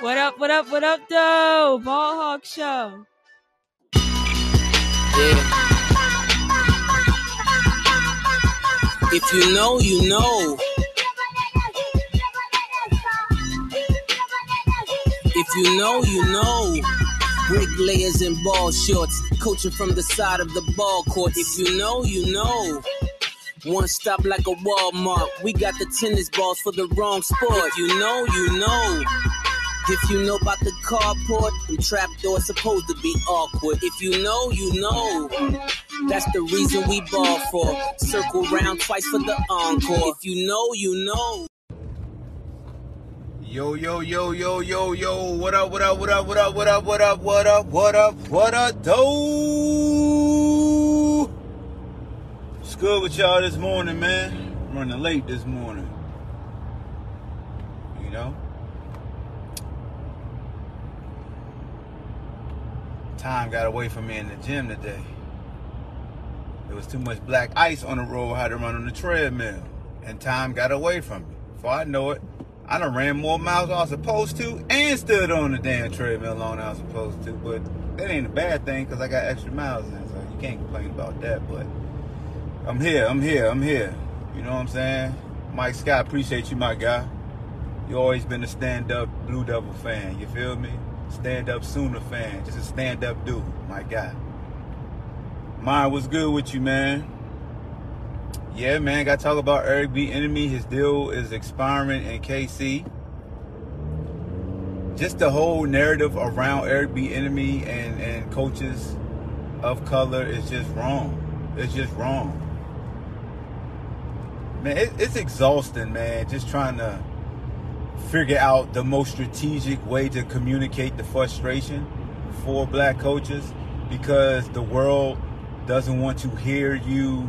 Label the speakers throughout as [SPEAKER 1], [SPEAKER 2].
[SPEAKER 1] What up, what up, what up, though? Ball Hawk Show.
[SPEAKER 2] Yeah. If you know, you know. If you know, you know. Bricklayers in ball shorts, coaching from the side of the ball court. If you know, you know. One stop like a Walmart. We got the tennis balls for the wrong sport. If you know, you know. If you know about the carport, the trap doors supposed to be awkward. If you know, you know. That's the reason we ball for. Circle round twice for the encore. If you know, you know.
[SPEAKER 3] Yo, yo, yo, yo, yo, yo. What up, what up, what up, what up, what up, what up, what up, what up, what up, do? What's good with y'all this morning, man? I'm running late this morning. You know? Time got away from me in the gym today. There was too much black ice on the road. I had to run on the treadmill. And time got away from me. Before I know it, I done ran more miles than I was supposed to and stood on the damn treadmill longer than I was supposed to. But that ain't a bad thing because I got extra miles in, so you can't complain about that. But I'm here, I'm here, I'm here. You know what I'm saying? Mike Scott, appreciate you, my guy. You always been a stand-up Blue Devil fan. You feel me? Stand-up Sooner fan. Just a stand-up dude, my God. Mine was good with you, man. Yeah, man, got to talk about Eric Bieniemy. His deal is expiring in KC. Just the whole narrative around Eric Bieniemy and and coaches of color is just wrong. It's just wrong. Man, it, it's exhausting, man. Just trying to figure out the most strategic way to communicate the frustration for black coaches because the world doesn't want to hear you.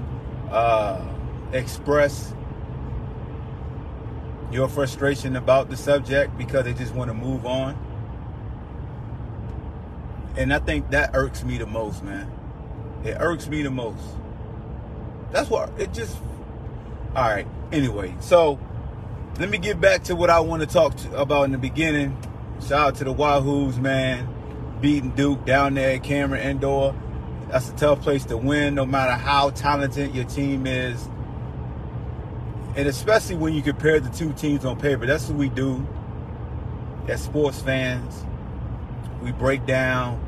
[SPEAKER 3] Uh, express your frustration about the subject because they just want to move on. And I think that irks me the most, man. It irks me the most. That's what it just. All right. Anyway, so let me get back to what I want to talk to, about in the beginning. Shout out to the Wahoos, man. Beating Duke down there at Cameron Indoor. That's a tough place to win, no matter how talented your team is and especially when you compare the two teams on paper. That's what we do as sports fans. We break down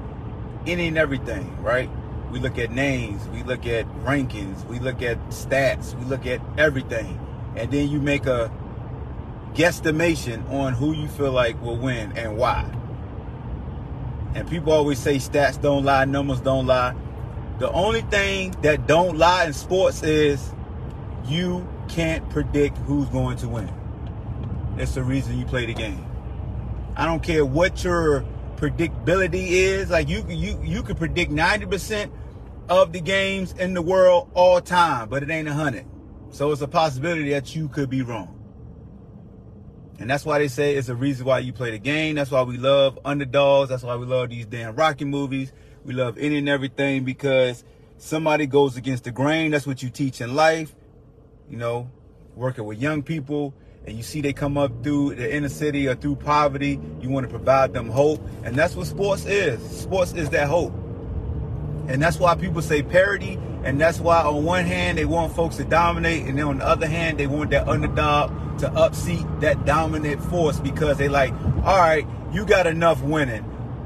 [SPEAKER 3] any and everything, right? We look at names, we look at rankings, we look at stats, we look at everything. And then you make a guesstimation on who you feel like will win and why. And people always say stats don't lie, numbers don't lie. The only thing that don't lie in sports is you can't predict who's going to win. That's the reason you play the game. I don't care what your predictability is. Like you you you can predict 90% of the games in the world all time, but it ain't a 100. So it's a possibility that you could be wrong. And that's why they say it's a reason why you play the game. That's why we love underdogs. That's why we love these damn Rocky movies. We love any and everything because somebody goes against the grain. That's what you teach in life you know, working with young people and you see they come up through the inner city or through poverty, you want to provide them hope. And that's what sports is. Sports is that hope. And that's why people say parity. And that's why on one hand they want folks to dominate, and then on the other hand they want that underdog to upseat that dominant force because they like, all right, you got enough winning.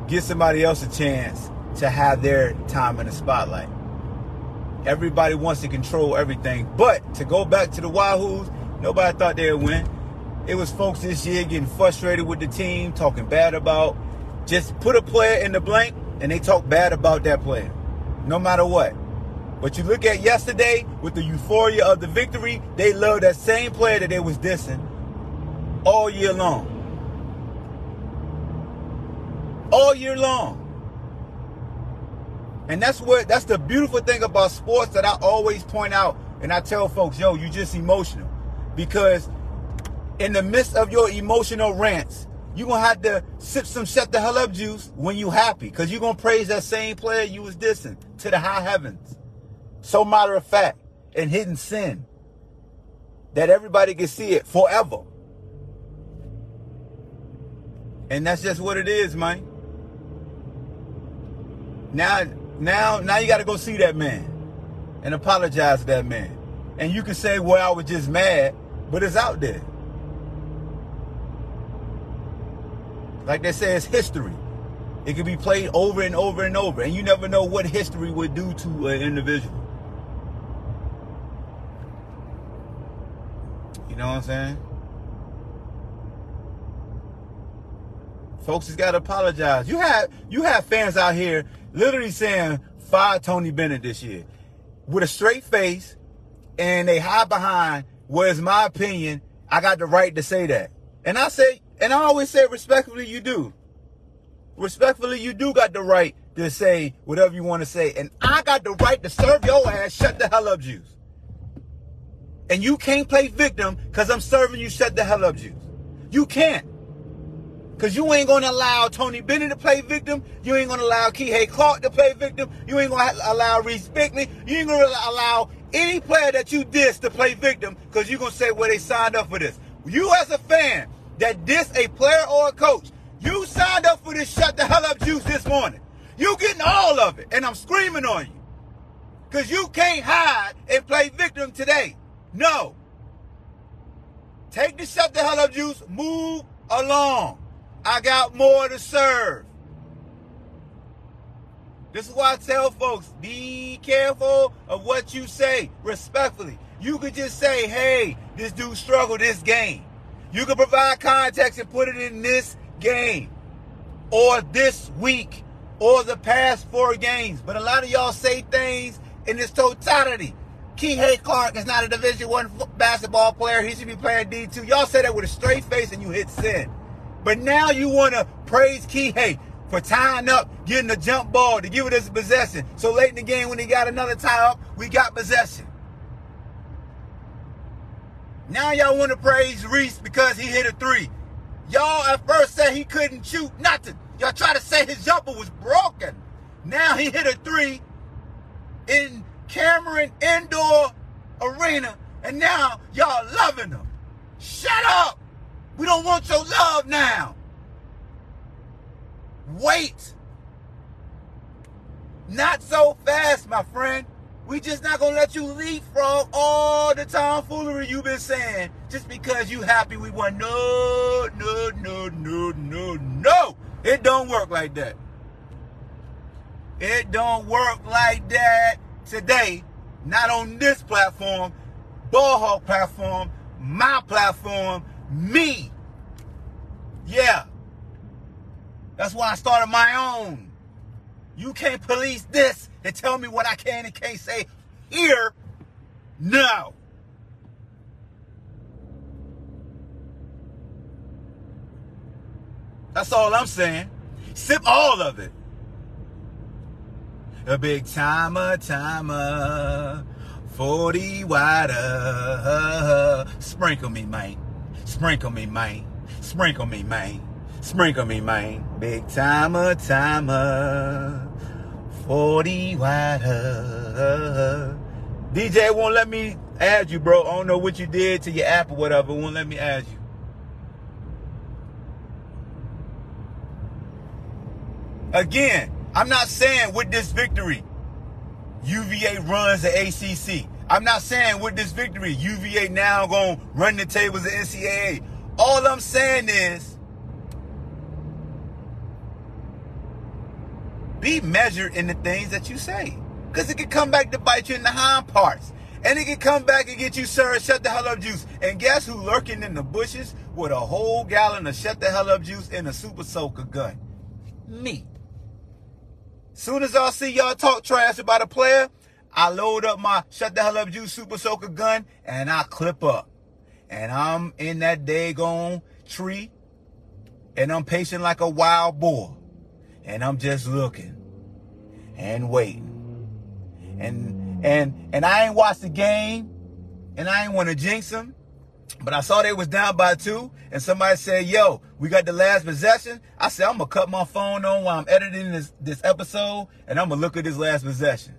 [SPEAKER 3] Give somebody else a chance to have their time in the spotlight. Everybody wants to control everything. But to go back to the Wahoos, nobody thought they'd win. It was folks this year getting frustrated with the team, talking bad about. Just put a player in the blank, and they talk bad about that player, no matter what. But you look at yesterday with the euphoria of the victory, they love that same player that they was dissing all year long. all year long. And that's what that's the beautiful thing about sports that I always point out and I tell folks, yo, you just emotional. Because in the midst of your emotional rants, you're gonna have to sip some shut the hell up juice when you happy. Cause you're gonna praise that same player you was dissing to the high heavens. So matter of fact, and hidden sin. That everybody can see it forever. And that's just what it is, man. Now, now, now you got to go see that man and apologize to that man. And you can say, well, I was just mad, but it's out there. Like they say, it's history. It can be played over and over and over, and you never know what history would do to an individual. You know what I'm saying? Folks has got to apologize. You have you have fans out here literally saying fire Tony Bennett this year with a straight face, and they hide behind. Where's my opinion? I got the right to say that, and I say, and I always say respectfully, you do. Respectfully, you do got the right to say whatever you want to say, and I got the right to serve your ass. Shut the hell up, juice. And you can't play victim because I'm serving you. Shut the hell up, juice. You can't. Because you ain't going to allow Tony Bennett to play victim. You ain't going to allow Kihei Clark to play victim. You ain't going to allow Reece Beekman. You ain't going to allow any player that you diss to play victim because you're going to say, well, they signed up for this. You as a fan that diss a player or a coach, you signed up for this shut the hell up juice this morning. You getting all of it. And I'm screaming on you. Because you can't hide and play victim today. No. Take the shut the hell up juice, move along. I got more to serve. This is why I tell folks, be careful of what you say, respectfully. You could just say, hey, this dude struggled this game. You can provide context and put it in this game or this week or the past four games. But a lot of y'all say things in its totality. Kihei Clark is not a Division One basketball player. He should be playing D2. Y'all say that with a straight face and you hit sin. But now you want to praise Kihei for tying up, getting the jump ball to give it a possession. So late in the game when he got another tie up, we got possession. Now y'all want to praise Reece because he hit a three. Y'all at first said he couldn't shoot nothing. Y'all try to say his jumper was broken. Now he hit a three in Cameron Indoor Arena, and now y'all loving him. Shut up! We don't want your love now. Wait. Not so fast, my friend. We just not gonna let you leapfrog all the tomfoolery you've been saying just because you happy we won. No, no, no, no, no, no. It don't work like that. It don't work like that today. Not on this platform, Ballhawk platform, my platform, me. Yeah. That's why I started my own. You can't police this and tell me what I can and can't say here. No. That's all I'm saying. Sip all of it. A big timer, timer. 40 wider. Sprinkle me, man. Sprinkle me, man. Sprinkle me, man. Sprinkle me, man. Big timer, timer. 40 wider. DJ won't let me add you, bro. I don't know what you did to your app or whatever. Won't let me add you. Again, I'm not saying with this victory, UVA runs the ACC. I'm not saying with this victory, UVA now going to run the tables of NCAA. All I'm saying is be measured in the things that you say. Because it can come back to bite you in the hind parts. And it can come back and get you sir, shut the hell up juice. And guess who lurking in the bushes with a whole gallon of shut the hell up juice and a super soaker gun? Me. Soon as I see y'all talk trash about a player, I load up my shut the hell up juice super soaker gun and I clip up. And I'm in that daggone tree and I'm pacing like a wild boar. And I'm just looking and waiting. And and and I ain't watched the game, and I ain't want to jinx them. But I saw they was down by two, and somebody said, "Yo, we got the last possession." I said, "I'm gonna cut my phone on while I'm editing this this episode, and I'm gonna look at this last possession."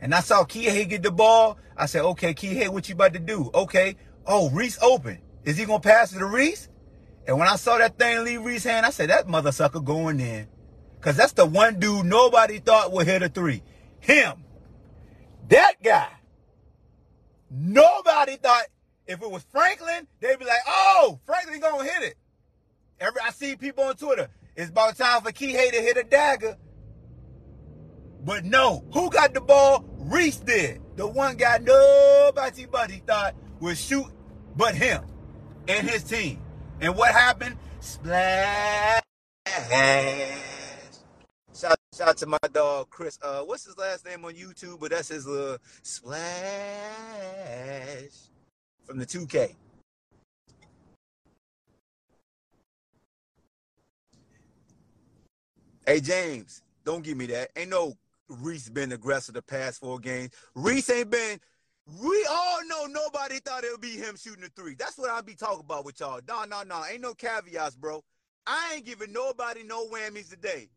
[SPEAKER 3] And I saw Kihei get the ball. I said, "Okay, Kihei, what you about to do?" Okay, oh Reece open. Is he gonna pass it to Reece? And when I saw that thing leave Reece's hand, I said, "That mother sucker going in," cause that's the one dude nobody thought would hit a three. Him, that guy. Nobody thought if it was Franklin, they'd be like, oh, Franklin gonna hit it. Every I see people on Twitter, it's about time for Kihei to hit a dagger. But no, who got the ball? Reece did. The one guy nobody buddy thought would shoot but him and his team. And what happened? Splash. Shout, shout out to my dog Chris. Uh, what's his last name on YouTube? But that's his little splash from the 2K. Hey James, don't give me that. Ain't no Reece been aggressive the past four games. Reece ain't been. We all know nobody thought it would be him shooting the three. That's what I'll be talking about with y'all. No, no, no. Ain't no caveats, bro. I ain't giving nobody no whammies today.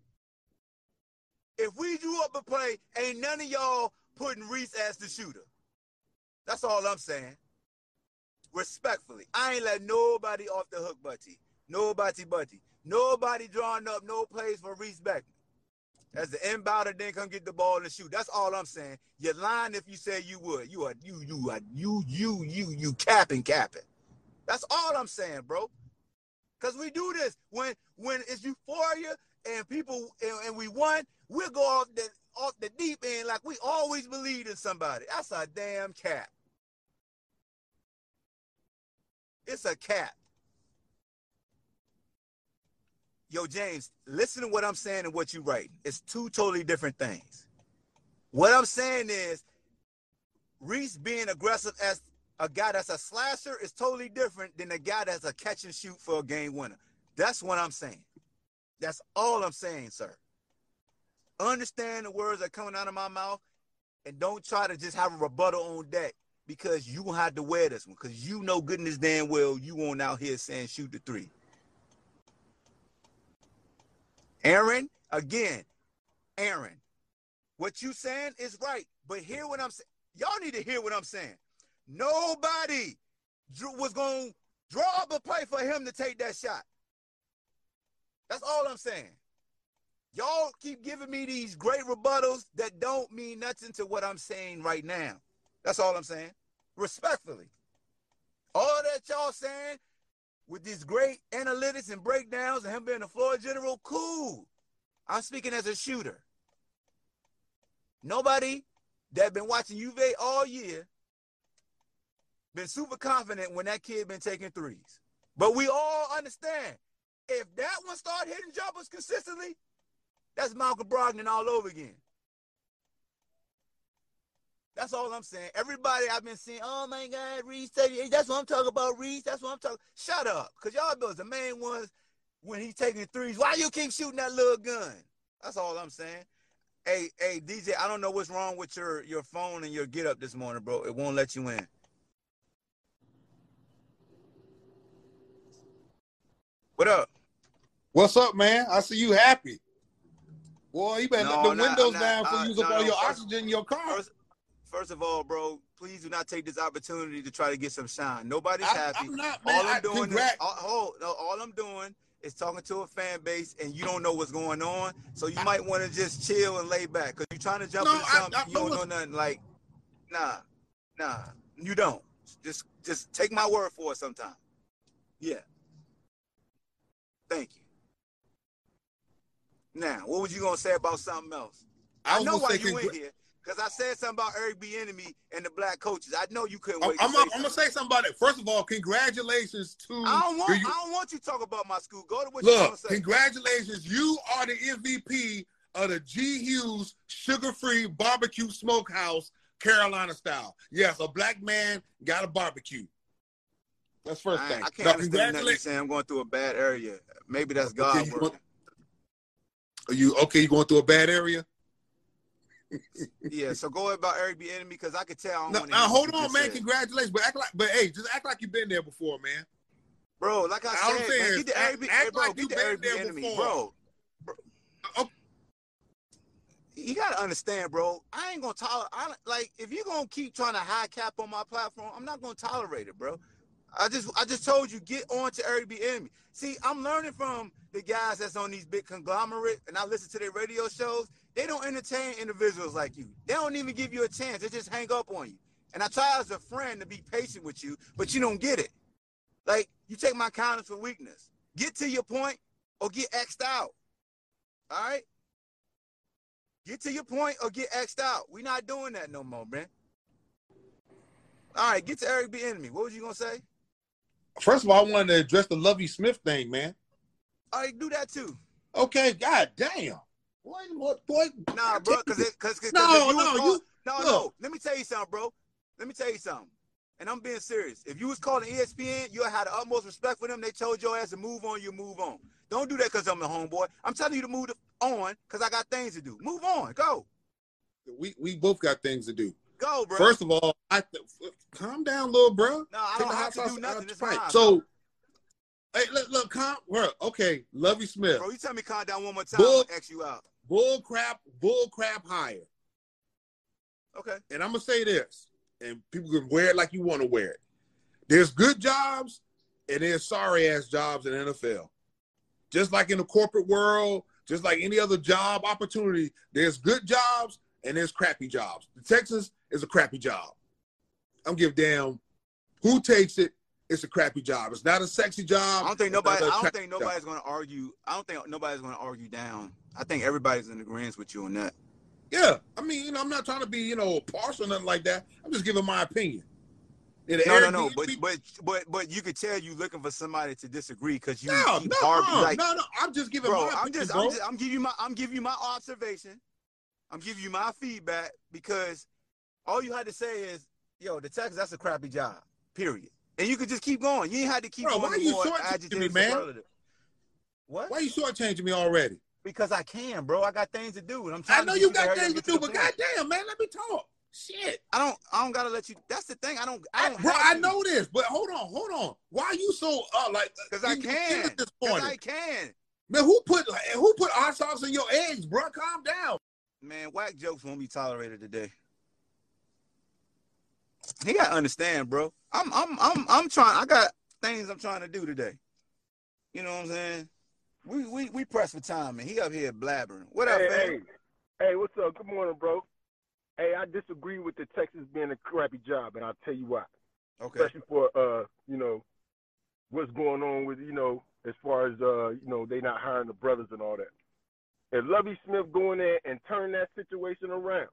[SPEAKER 3] If we drew up a play, ain't none of y'all putting Reece as the shooter. That's all I'm saying. Respectfully. I ain't let nobody off the hook, Buddy. Nobody, Buddy. Nobody drawing up no plays for Reece Beekman. As the inbounder then come get the ball and shoot. That's all I'm saying. You're lying if you say you would. You are you you are you you you you capping capping. That's all I'm saying, bro. Cause we do this when when it's euphoria and people and, and we won, we'll go off the off the deep end like we always believed in somebody. That's a damn cap. It's a cap. Yo, James, listen to what I'm saying and what you writing. It's two totally different things. What I'm saying is Reece being aggressive as a guy that's a slasher is totally different than a guy that's a catch and shoot for a game winner. That's what I'm saying. That's all I'm saying, sir. Understand the words that are coming out of my mouth and don't try to just have a rebuttal on deck because you gonna have to wear this one because you know goodness damn well you won't out here saying shoot the three. Aaron, again, Aaron, what you saying is right, but hear what I'm saying. Y'all need to hear what I'm saying. Nobody was gonna draw up a play for him to take that shot. That's all I'm saying. Y'all keep giving me these great rebuttals that don't mean nothing to what I'm saying right now. That's all I'm saying. Respectfully. All that y'all saying with these great analytics and breakdowns and him being a floor general, cool. I'm speaking as a shooter. Nobody that been watching Juve all year been super confident when that kid been taking threes. But we all understand if that one start hitting jumpers consistently, that's Malcolm Brogdon all over again. That's all I'm saying. Everybody I've been seeing, oh my God, Reece, that's what I'm talking about, Reece. That's what I'm talking. Shut up, cause y'all was the main ones when he's taking threes. Why you keep shooting that little gun? That's all I'm saying. Hey, hey, DJ, I don't know what's wrong with your your phone and your get up this morning, bro. It won't let you in. What up?
[SPEAKER 4] What's up, man? I see you happy. Boy, you better
[SPEAKER 3] No,
[SPEAKER 4] let the
[SPEAKER 3] not-
[SPEAKER 4] windows
[SPEAKER 3] not-
[SPEAKER 4] down for
[SPEAKER 3] uh,
[SPEAKER 4] use up
[SPEAKER 3] no,
[SPEAKER 4] all
[SPEAKER 3] no,
[SPEAKER 4] your
[SPEAKER 3] first-
[SPEAKER 4] oxygen in your car.
[SPEAKER 3] First, first of all, bro, please do not take this opportunity to try to get some shine. Nobody's
[SPEAKER 4] I,
[SPEAKER 3] happy.
[SPEAKER 4] I'm not, man.
[SPEAKER 3] all I'm
[SPEAKER 4] I,
[SPEAKER 3] doing
[SPEAKER 4] congrat-
[SPEAKER 3] is all, hold, no, all I'm doing is talking to a fan base, and you don't know what's going on. So you might want to just chill and lay back because you're trying to jump
[SPEAKER 4] No,
[SPEAKER 3] into something
[SPEAKER 4] I-
[SPEAKER 3] you don't know nothing. Like, nah, nah, you don't. Just, just take my word for it. Sometime. Yeah. Thank you. Now, what was you gonna say about something else?
[SPEAKER 4] I
[SPEAKER 3] I, know why you in here because I said something about Eric Bieniemy and the black coaches. I know you couldn't
[SPEAKER 4] I'm,
[SPEAKER 3] wait.
[SPEAKER 4] I'm,
[SPEAKER 3] to
[SPEAKER 4] gonna-
[SPEAKER 3] say
[SPEAKER 4] I'm gonna
[SPEAKER 3] something.
[SPEAKER 4] say something about it. First of all, congratulations to
[SPEAKER 3] I don't want.
[SPEAKER 4] you-
[SPEAKER 3] I don't want you to talk about my school. Go to what you
[SPEAKER 4] Look,
[SPEAKER 3] want to say.
[SPEAKER 4] congratulations. You are the MVP of the G Hughes Sugar Free Barbecue Smokehouse, Carolina style. Yes, a black man got a barbecue. That's first
[SPEAKER 3] I,
[SPEAKER 4] thing.
[SPEAKER 3] I can't understand nothing you're
[SPEAKER 4] congratulations.
[SPEAKER 3] saying. I'm going through a bad area. Maybe that's God
[SPEAKER 4] you
[SPEAKER 3] working.
[SPEAKER 4] Are you okay? You going through a bad area?
[SPEAKER 3] Yeah, so go ahead about Eric Bieniemy because I could tell. I
[SPEAKER 4] No, now hold on, man.
[SPEAKER 3] said.
[SPEAKER 4] Congratulations, but act like, but hey, just act like you've been there before, man.
[SPEAKER 3] Bro, like I said, man, get the
[SPEAKER 4] act-
[SPEAKER 3] Eric B.
[SPEAKER 4] act
[SPEAKER 3] bro,
[SPEAKER 4] like
[SPEAKER 3] get
[SPEAKER 4] you
[SPEAKER 3] the
[SPEAKER 4] been
[SPEAKER 3] Eric B.
[SPEAKER 4] there
[SPEAKER 3] Enemy,
[SPEAKER 4] before.
[SPEAKER 3] bro. You gotta understand, bro. I ain't gonna tolerate. I like if you gonna keep trying to high cap on my platform, I'm not gonna tolerate it, bro. I just I just told you get on to Eric Bieniemy. See, I'm learning from the guys that's on these big conglomerate, and I listen to their radio shows. They don't entertain individuals like you. They don't even give you a chance. They just hang up on you. And I try as a friend to be patient with you, but you don't get it. Like you take my kindness for weakness. Get to your point or get xed out. All right. Get to your point or get xed out. We're not doing that no more, man. All right, get to Eric Bieniemy. What was you gonna say?
[SPEAKER 4] First of all, I wanted to address the Lovie Smith thing, man.
[SPEAKER 3] Oh, I do that too.
[SPEAKER 4] Okay, god damn. Boy, what boy?
[SPEAKER 3] Nah, bro, because it, cause, cause, 'cause
[SPEAKER 4] No, no,
[SPEAKER 3] call-
[SPEAKER 4] you-
[SPEAKER 3] no,
[SPEAKER 4] look.
[SPEAKER 3] no. Let me tell you something, bro. Let me tell you something. And I'm being serious. If you was calling ESPN, you had the utmost respect for them. They told your ass to move on, you move on. Don't do that because I'm the homeboy. I'm telling you to move on because I got things to do. Move on. Go.
[SPEAKER 4] We we both got things to do.
[SPEAKER 3] Go, bro.
[SPEAKER 4] First of all, I th- calm down, little bro.
[SPEAKER 3] no, I
[SPEAKER 4] Take
[SPEAKER 3] don't have to do nothing.
[SPEAKER 4] the
[SPEAKER 3] It's
[SPEAKER 4] fight. So, hey, look, look, calm. Bro, okay, Lovie Smith.
[SPEAKER 3] bro, you tell me calm down one more time.
[SPEAKER 4] Bull-
[SPEAKER 3] gonna X you out.
[SPEAKER 4] Bull crap, bull crap hire.
[SPEAKER 3] Okay.
[SPEAKER 4] And I'm gonna say this, and people can wear it like you want to wear it. There's good jobs and there's sorry ass jobs in the NFL. Just like in the corporate world, just like any other job opportunity, there's good jobs and there's crappy jobs. The Texas is a crappy job. I'm give damn who takes it. It's a crappy job. It's not a sexy job.
[SPEAKER 3] I don't think nobody. I don't think nobody's gonna argue. I don't think nobody's gonna argue down. I think everybody's in agreement with you on that.
[SPEAKER 4] Yeah, I mean, you know, I'm not trying to be, you know, partial or nothing like that. I'm just giving my opinion. And
[SPEAKER 3] No, no,
[SPEAKER 4] Airbnb-
[SPEAKER 3] no. But but but but you could tell you looking for somebody to disagree because you
[SPEAKER 4] no,
[SPEAKER 3] keep
[SPEAKER 4] no, no,
[SPEAKER 3] like,
[SPEAKER 4] no, no. I'm just giving
[SPEAKER 3] bro.
[SPEAKER 4] my
[SPEAKER 3] I'm just,
[SPEAKER 4] bro.
[SPEAKER 3] I'm just I'm giving you my I'm giving you my observation. I'm giving you my feedback because all you had to say is, yo, the Texas that's a crappy job. Period. And you could just keep going. You ain't had to keep
[SPEAKER 4] Bro,
[SPEAKER 3] going.
[SPEAKER 4] why
[SPEAKER 3] to
[SPEAKER 4] you shortchanging me, man?
[SPEAKER 3] What?
[SPEAKER 4] Why you shortchanging me already?
[SPEAKER 3] Because I can, bro. I got things to do, and I'm trying.
[SPEAKER 4] I know you got things to do, but goddamn, man, let me talk. Shit,
[SPEAKER 3] I don't. I don't gotta let you. That's the thing. I don't. I don't.
[SPEAKER 4] bro, I know this, but hold on, hold on. Why are you so uh like?
[SPEAKER 3] Because I
[SPEAKER 4] you- you
[SPEAKER 3] can.
[SPEAKER 4] at this point?
[SPEAKER 3] I can.
[SPEAKER 4] Man, who put who put hot sauce in your eggs, bro? Calm down.
[SPEAKER 3] Man, whack jokes won't be tolerated today. He gotta understand, bro. I'm I'm I'm I'm trying I got things I'm trying to do today. You know what I'm saying? We we we press for time and he up here blabbering. What up,
[SPEAKER 5] hey,
[SPEAKER 3] man?
[SPEAKER 5] hey, hey, what's up? Good morning, bro. Hey, I disagree with the Texas being a crappy job, and I'll tell you why.
[SPEAKER 3] Okay.
[SPEAKER 5] Especially for uh, you know, what's going on with you know, as far as uh, you know, they not hiring the brothers and all that. If Lovie Smith go in there and turn that situation around,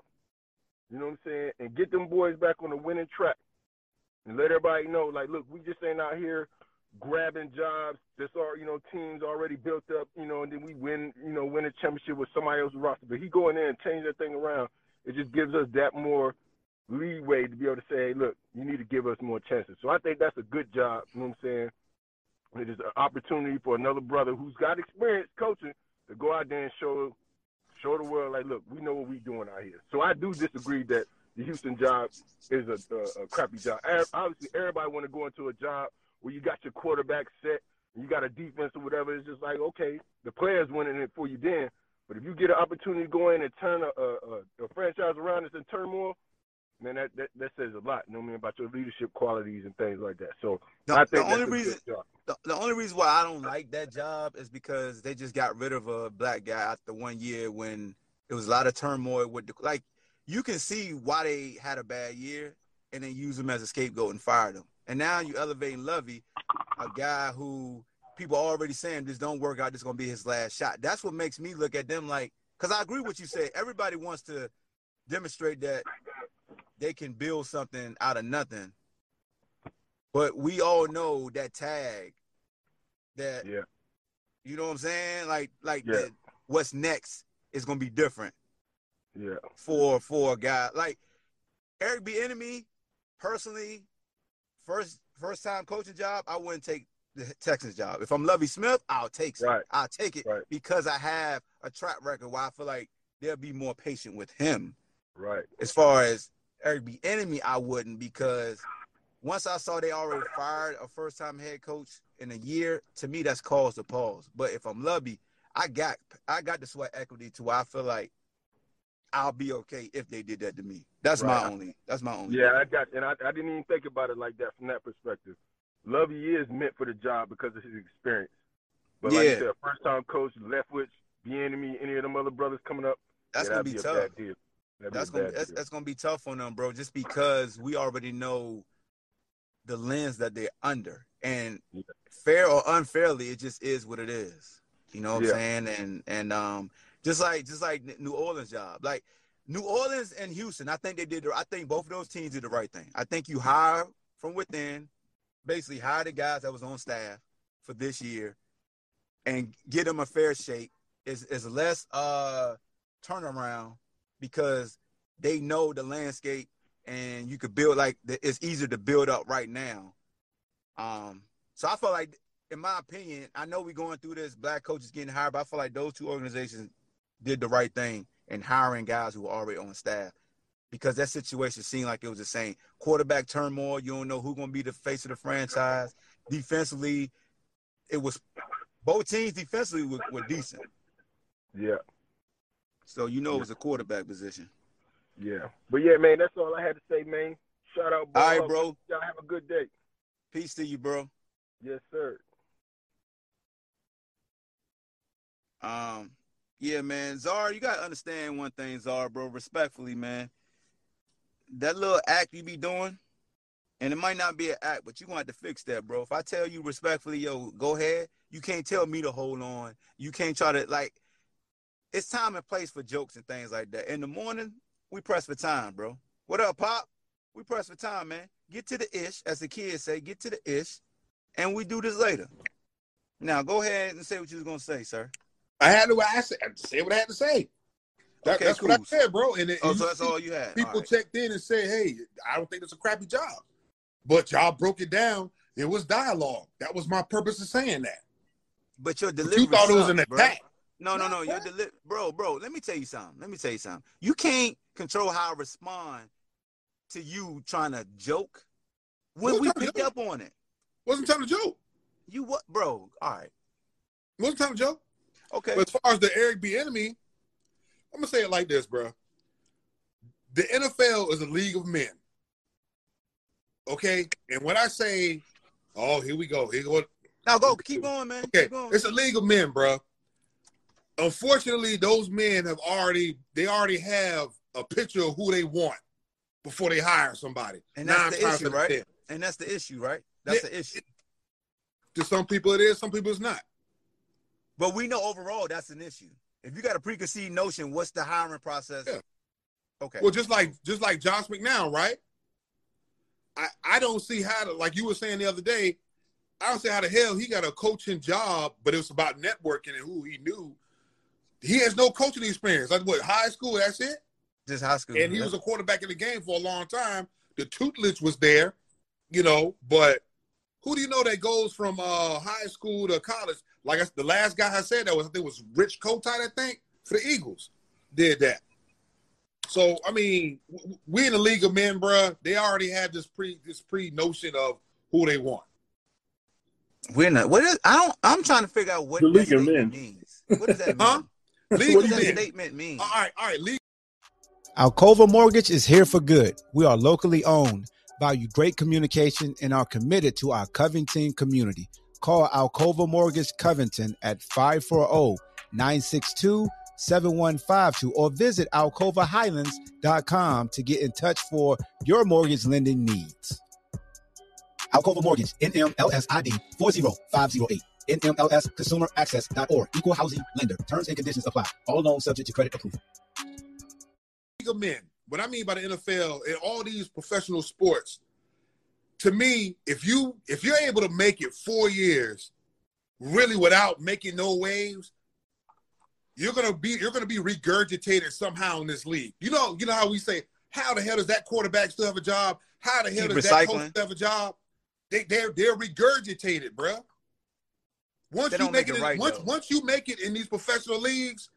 [SPEAKER 5] you know what I'm saying, and get them boys back on the winning track, and let everybody know, like, look, we just ain't out here grabbing jobs that's all you know teams already built up, you know, and then we win, you know, win a championship with somebody else's roster. But he going in and change that thing around. It just gives us that more leeway to be able to say, hey, look, you need to give us more chances. So I think that's a good job. You know what I'm saying? It is an opportunity for another brother who's got experience coaching to go out there and show show the world, like, look, we know what we're doing out here. So I do disagree that the Houston job is a, a, a crappy job. Obviously, everybody want to go into a job where you got your quarterback set and you got a defense or whatever. It's just like, okay, the players winning it for you then. But if you get an opportunity to go in and turn a, a, a franchise around that's in turmoil, man, that, that, that says a lot. You know what I mean about your leadership qualities and things like that. So
[SPEAKER 3] The,
[SPEAKER 5] I
[SPEAKER 3] the only reason the, the only reason why I don't like that job is because they just got rid of a black guy after one year when it was a lot of turmoil with the like you can see why they had a bad year and then use him as a scapegoat and fired him. And now you elevating Lovie, a guy who people are already saying this don't work out, this is gonna be his last shot. That's what makes me look at them like because I agree with you say everybody wants to demonstrate that they can build something out of nothing. But we all know that tag that
[SPEAKER 5] Yeah.
[SPEAKER 3] you know what I'm saying? Like like
[SPEAKER 5] Yeah.
[SPEAKER 3] that what's next is gonna be different
[SPEAKER 5] Yeah.
[SPEAKER 3] for for a guy like Eric Bieniemy. Personally, first first time coaching job, I wouldn't take the Texans job. If I'm Lovie Smith, I'll take it.
[SPEAKER 5] Right.
[SPEAKER 3] I'll take it
[SPEAKER 5] Right.
[SPEAKER 3] because I have a track record where I feel like they'll be more patient with him.
[SPEAKER 5] Right.
[SPEAKER 3] As far as Eric Bieniemy, I wouldn't because once I saw they already fired a first time head coach in a year, to me that's cause to pause. But if I'm Lovie, I got I got the sweat equity to where I feel like I'll be okay if they did that to me. That's my only. That's my only.
[SPEAKER 5] Yeah, I got, and I, I didn't even think about it like that from that perspective. Lovie is meant for the job because of his experience. But like
[SPEAKER 3] Yeah.
[SPEAKER 5] you said, first time coach, Leftwich, the enemy, any of them other brothers coming up,
[SPEAKER 3] That's
[SPEAKER 5] yeah,
[SPEAKER 3] gonna be
[SPEAKER 5] a
[SPEAKER 3] tough.
[SPEAKER 5] Bad deal. That'd
[SPEAKER 3] That's gonna that's, that's gonna be tough on them, bro. Just because we already know the lens that they're under, and
[SPEAKER 5] Yeah.
[SPEAKER 3] fair or unfairly, it just is what it is. You know what
[SPEAKER 5] Yeah.
[SPEAKER 3] I'm saying? And and um, just like just like New Orleans job, like New Orleans and Houston, I think they did. the- I think both of those teams did the right thing. I think you hire from within, basically hire the guys that was on staff for this year, and get them a fair shake. Is is less uh turnaround because they know the landscape and you could build like it's easier to build up right now. Um, so I feel like, in my opinion, I know we're going through this black coaches getting hired, but I feel like those two organizations did the right thing in hiring guys who were already on staff because that situation seemed like it was the same quarterback turmoil. You don't know who's going to be the face of the franchise. Defensively, it was both teams defensively were, were decent.
[SPEAKER 5] Yeah,
[SPEAKER 3] So you know it was a quarterback position.
[SPEAKER 5] yeah. But yeah, man, that's all I had to say, man. Shout out,
[SPEAKER 3] All right, bro.
[SPEAKER 5] Y'all have a good day.
[SPEAKER 3] Peace to you, bro.
[SPEAKER 5] Yes, sir.
[SPEAKER 3] Um, yeah, man. Czar, you gotta understand one thing, Czar, bro. Respectfully, man. That little act you be doing, and it might not be an act, but you gonna have to fix that, bro. If I tell you respectfully, yo, go ahead, you can't tell me to hold on. You can't try to like it's time and place for jokes and things like that. In the morning, we press for time, bro. What up, Pop? We press for time, man. Get to the ish, as the kids say, get to the ish, and we do this later. Now go ahead and say what you was gonna say, sir.
[SPEAKER 4] I had to I said, say what I had to say. That,
[SPEAKER 3] Okay,
[SPEAKER 4] that's what I said, bro. And, it,
[SPEAKER 3] Oh, so that's all you had.
[SPEAKER 4] people
[SPEAKER 3] right.
[SPEAKER 4] checked in and said, "Hey, I don't think it's a crappy job," but y'all broke it down. It was dialogue. That was my purpose of saying that.
[SPEAKER 3] But your
[SPEAKER 4] But
[SPEAKER 3] delivery.
[SPEAKER 4] you thought it was an
[SPEAKER 3] bro. No, no, no. Deli- bro, bro. Let me tell you something. Let me tell you something. You can't control how I respond to you trying to joke when we
[SPEAKER 4] trying to
[SPEAKER 3] picked
[SPEAKER 4] joke.
[SPEAKER 3] up on it.
[SPEAKER 4] Wasn't trying to joke.
[SPEAKER 3] You what, bro? All right.
[SPEAKER 4] Wasn't trying to joke.
[SPEAKER 3] Okay.
[SPEAKER 4] But as far as the Eric B. Enemy, I'm gonna say it like this, bro. The NFL is a league of men. Okay, and when I say, "Oh, here we go," here go.
[SPEAKER 3] now go. Keep going, man.
[SPEAKER 4] Okay,
[SPEAKER 3] Keep going.
[SPEAKER 4] it's a league of men, bro. Unfortunately, those men have already they already have a picture of who they want before they hire somebody.
[SPEAKER 3] And that's the issue, right?
[SPEAKER 4] ten.
[SPEAKER 3] And that's the issue, right? That's the issue.
[SPEAKER 4] To some people it is, some people it's not.
[SPEAKER 3] But we know overall that's an issue. If you got a preconceived notion, what's the hiring process?
[SPEAKER 4] Yeah.
[SPEAKER 3] Okay.
[SPEAKER 4] Well, just like just like Josh McCown, right? I I don't see how to like you were saying the other day. I don't see how the hell he got a coaching job, but it was about networking and who he knew. He has no coaching experience. Like what high school? That's it.
[SPEAKER 3] Just high school.
[SPEAKER 4] And he was a quarterback in the game for a long time. The tutelage was there, you know. But who do you know that goes from uh, high school to college? Like I, the last guy I said that was I think it was Rich Kotite, I think, for the Eagles, did that. So I mean, w- we in the league of men, bruh. They already have this pre this pre notion of who they want.
[SPEAKER 3] We're not. What is? I don't. I'm trying to figure out what
[SPEAKER 6] The League of Men.
[SPEAKER 3] means. What does that mean?
[SPEAKER 4] Huh? League
[SPEAKER 3] What does that statement mean?
[SPEAKER 4] All right, all right, league.
[SPEAKER 7] Alcova Mortgage is here for good. We are locally owned, value great communication, and are committed to our Covington community. Call Alcova Mortgage Covington at 540-962-7152 or visit alcovahighlands.com to get in touch for your mortgage lending needs. Alcova Mortgage, NMLSID 40508. NMLSconsumeraccess.org. Equal housing lender. Terms and conditions apply. All loans subject to credit approval.
[SPEAKER 4] league of men. What I mean by the NFL and all these professional sports, to me, if you if you're able to make it four years, really without making no waves, you're gonna be you're gonna be regurgitated somehow in this league. You know, you know how we say, how the hell does that quarterback still have a job? How the hell
[SPEAKER 3] Keep
[SPEAKER 4] does that
[SPEAKER 3] recycling.
[SPEAKER 4] coach still have a job? They they're they're regurgitated, bruh. Once you make
[SPEAKER 3] make
[SPEAKER 4] it,
[SPEAKER 3] it
[SPEAKER 4] in- once
[SPEAKER 3] though.
[SPEAKER 4] once you make it in these professional leagues,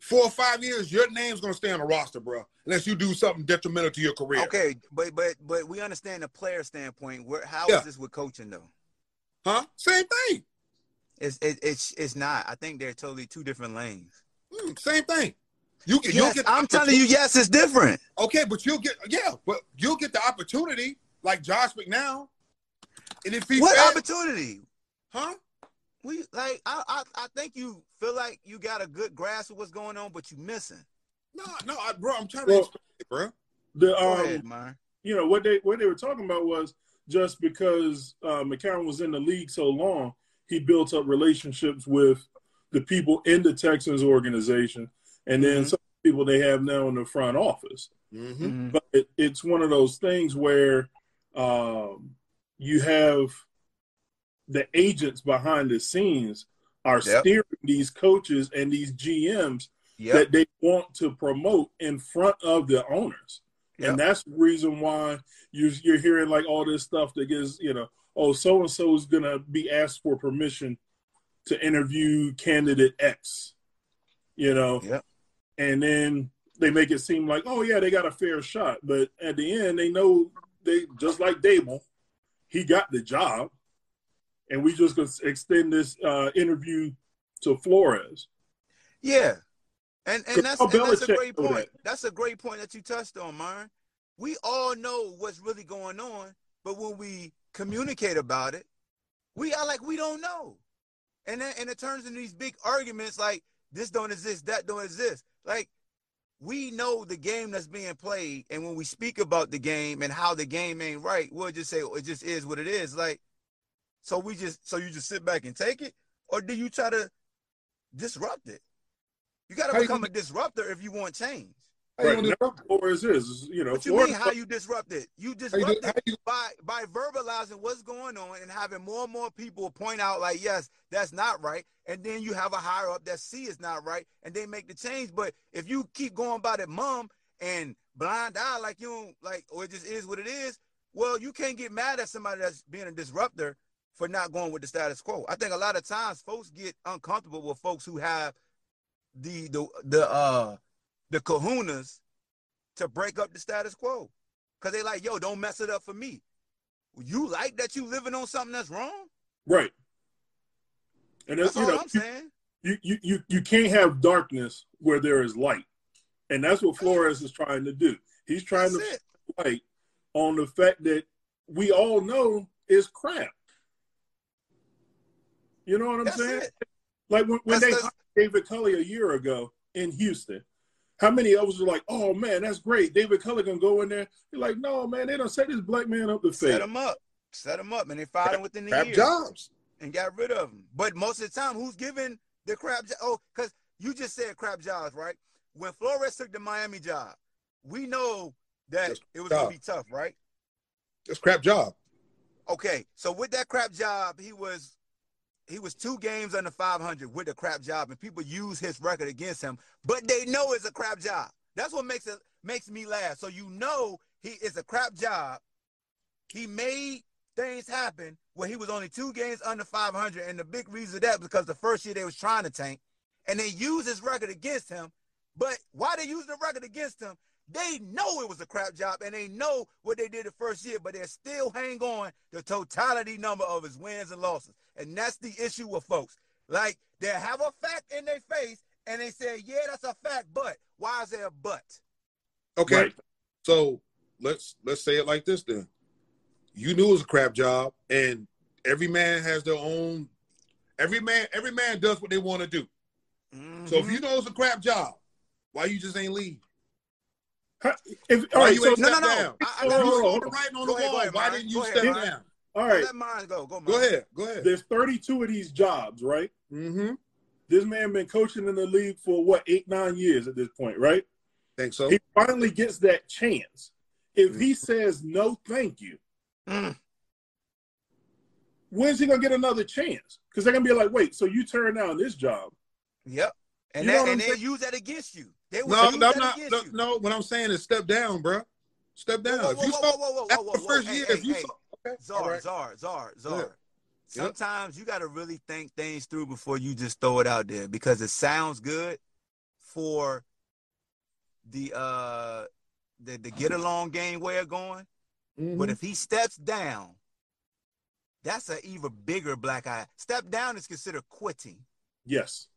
[SPEAKER 4] four or five years, your name's gonna stay on the roster, bro. Unless you do something detrimental to your career.
[SPEAKER 3] Okay, but but but we understand the player standpoint. Where how is
[SPEAKER 4] Yeah.
[SPEAKER 3] this with coaching though?
[SPEAKER 4] Huh? Same thing.
[SPEAKER 3] It's it, it's it's not. I think they're totally two different lanes.
[SPEAKER 4] Mm, same thing. You
[SPEAKER 3] Yes,
[SPEAKER 4] get.
[SPEAKER 3] I'm telling you, yes, it's different.
[SPEAKER 4] Okay, but you'll get yeah, but you'll get the opportunity like Josh McCown. And if he
[SPEAKER 3] What
[SPEAKER 4] fails-
[SPEAKER 3] opportunity?
[SPEAKER 4] huh?
[SPEAKER 3] We like I, I I think you feel like you got a good grasp of what's going on, but you're missing.
[SPEAKER 4] No, no, I, bro. I'm trying
[SPEAKER 6] Well,
[SPEAKER 4] to explain it, bro.
[SPEAKER 6] The
[SPEAKER 3] Go
[SPEAKER 6] um,
[SPEAKER 3] ahead, man.
[SPEAKER 6] you know what they what they were talking about was just because uh, McCown was in the league so long, he built up relationships with the people in the Texans organization, and then
[SPEAKER 3] Mhm.
[SPEAKER 6] some people they have now in the front office.
[SPEAKER 4] Mm-hmm.
[SPEAKER 3] Mhm.
[SPEAKER 6] But it, it's one of those things where um, you have the agents behind the scenes are
[SPEAKER 3] Yep.
[SPEAKER 6] steering these coaches and these GMs
[SPEAKER 3] Yep.
[SPEAKER 6] that they want to promote in front of the owners.
[SPEAKER 3] Yep.
[SPEAKER 6] And that's the reason why you're, you're hearing like all this stuff that gives, you know, oh, so and so is going to be asked for permission to interview candidate X, you know,
[SPEAKER 3] Yep.
[SPEAKER 6] and then they make it seem like, oh, yeah, they got a fair shot. But at the end, they know they just like Daboll, he got the job. And we just to extend this uh, interview to Flores.
[SPEAKER 3] Yeah. And and that's, and that's a great point.
[SPEAKER 6] that?
[SPEAKER 3] That's a great point that you touched on, Myron. We all know what's really going on, but when we communicate about it, we are like we don't know. And then and it turns into these big arguments like this don't exist, that don't exist. Like we know the game that's being played, and when we speak about the game and how the game ain't right, we'll just say "Oh, it just is what it is. Like, so we just so you just sit back and take it, or do you try to disrupt it? You got to become
[SPEAKER 4] gonna-
[SPEAKER 3] a disruptor if you want change.
[SPEAKER 4] How you
[SPEAKER 6] Right. Now,
[SPEAKER 4] disrupt it?
[SPEAKER 6] Flores you know,
[SPEAKER 3] What you
[SPEAKER 6] Flores,
[SPEAKER 3] mean? How you disrupt it? You
[SPEAKER 4] How you do-
[SPEAKER 3] disrupt it
[SPEAKER 4] you-
[SPEAKER 3] by by verbalizing what's going on and having more and more people point out like, yes, that's not right, and then you have a higher up that see it's not right, and they make the change. But if you keep going by it, mum, and blind eye like you don't like, or it just is what it is, well, you can't get mad at somebody that's being a disruptor for not going with the status quo. I think a lot of times folks get uncomfortable with folks who have the the the uh the kahunas to break up the status quo. Cause they like, yo, don't mess it up for me. You like that you living on something that's wrong?
[SPEAKER 6] right. And that's,
[SPEAKER 3] That's
[SPEAKER 6] you know,
[SPEAKER 3] I'm saying.
[SPEAKER 6] you, you, you, you can't have darkness where there is light. And that's what Flores is trying to do. He's trying
[SPEAKER 3] That's
[SPEAKER 6] to
[SPEAKER 3] it.
[SPEAKER 6] light on the fact that we all know is crap. You know what I'm
[SPEAKER 3] That's
[SPEAKER 6] saying?
[SPEAKER 3] it.
[SPEAKER 6] Like when, when
[SPEAKER 3] That's
[SPEAKER 6] they
[SPEAKER 3] the-
[SPEAKER 6] hired David Culley a year ago in Houston, how many of us were like, "Oh man, that's great, David Culley can go in there"? You're like, "No, man, they don't set this black man up to fail."
[SPEAKER 3] Set him up. Set him up. And they fired him within the
[SPEAKER 4] Crap
[SPEAKER 3] year
[SPEAKER 4] jobs.
[SPEAKER 3] and got rid of him. But most of the time, who's giving the crap job? Oh, because you just said crap jobs, right? When Flores took the Miami job, we know that
[SPEAKER 4] Just
[SPEAKER 3] it was gonna be tough, right?
[SPEAKER 4] That's crap job.
[SPEAKER 3] Okay, so with that crap job, he was he was two games under 500 with a crap job, and people use his record against him, but they know it's a crap job. That's what makes it makes me laugh. So you know he is a crap job. He made things happen where he was only two games under 500, and the big reason that because the first year they was trying to tank, and they used his record against him. But why they used the record against him? They know it was a crap job and they know what they did the first year, but they still hang on the totality number of his wins and losses. And that's the issue with folks. Like they have a fact in their face and they say, yeah, that's a fact, but why is there a but?
[SPEAKER 4] Okay.
[SPEAKER 6] Right.
[SPEAKER 4] So let's let's say it like this then. You knew it was a crap job, and every man has their own. Every man, every man does what they want to do. So if you mm-hmm. know it's a crap job, why you just ain't leave?
[SPEAKER 6] If, all
[SPEAKER 4] you
[SPEAKER 6] so
[SPEAKER 3] No, no, no. I, I got
[SPEAKER 6] oh, oh.
[SPEAKER 4] writing on the
[SPEAKER 3] ahead,
[SPEAKER 4] wall.
[SPEAKER 3] ahead,
[SPEAKER 4] Why didn't you
[SPEAKER 3] ahead,
[SPEAKER 4] step down?
[SPEAKER 6] all right,
[SPEAKER 3] Let mine go. Go,
[SPEAKER 4] Go ahead. Go ahead.
[SPEAKER 6] there's 32 of these jobs, right?
[SPEAKER 4] Mm-hmm.
[SPEAKER 6] This man been coaching in the league for what eight, nine years at this point, right?
[SPEAKER 4] Think so?
[SPEAKER 6] He finally gets that chance. If he says no, thank you,
[SPEAKER 3] Mm.
[SPEAKER 6] when's he gonna get another chance? Because they're gonna be like, wait, so you turn down this job?
[SPEAKER 3] Yep. And
[SPEAKER 6] You
[SPEAKER 3] that, and they use that against you. They will
[SPEAKER 4] No,
[SPEAKER 3] use that
[SPEAKER 4] not.
[SPEAKER 3] against
[SPEAKER 4] No,
[SPEAKER 3] you.
[SPEAKER 4] no, what I'm saying is step down, bro. Step down.
[SPEAKER 3] Whoa,
[SPEAKER 4] if
[SPEAKER 3] whoa,
[SPEAKER 4] you
[SPEAKER 3] whoa, whoa, whoa, whoa, whoa,
[SPEAKER 4] the
[SPEAKER 3] whoa.
[SPEAKER 4] first
[SPEAKER 3] Hey,
[SPEAKER 4] year,
[SPEAKER 3] hey,
[SPEAKER 4] if you
[SPEAKER 3] hey.
[SPEAKER 4] saw, okay,
[SPEAKER 3] Czar,
[SPEAKER 4] right.
[SPEAKER 3] Czar, Czar,
[SPEAKER 4] Go ahead.
[SPEAKER 3] Czar. sometimes you got to really think things through before you just throw it out there because it sounds good for the uh the, the get along game way of going.
[SPEAKER 4] Mm-hmm.
[SPEAKER 3] But if he steps down, that's an even bigger black eye. Step down is considered quitting.
[SPEAKER 6] Yes.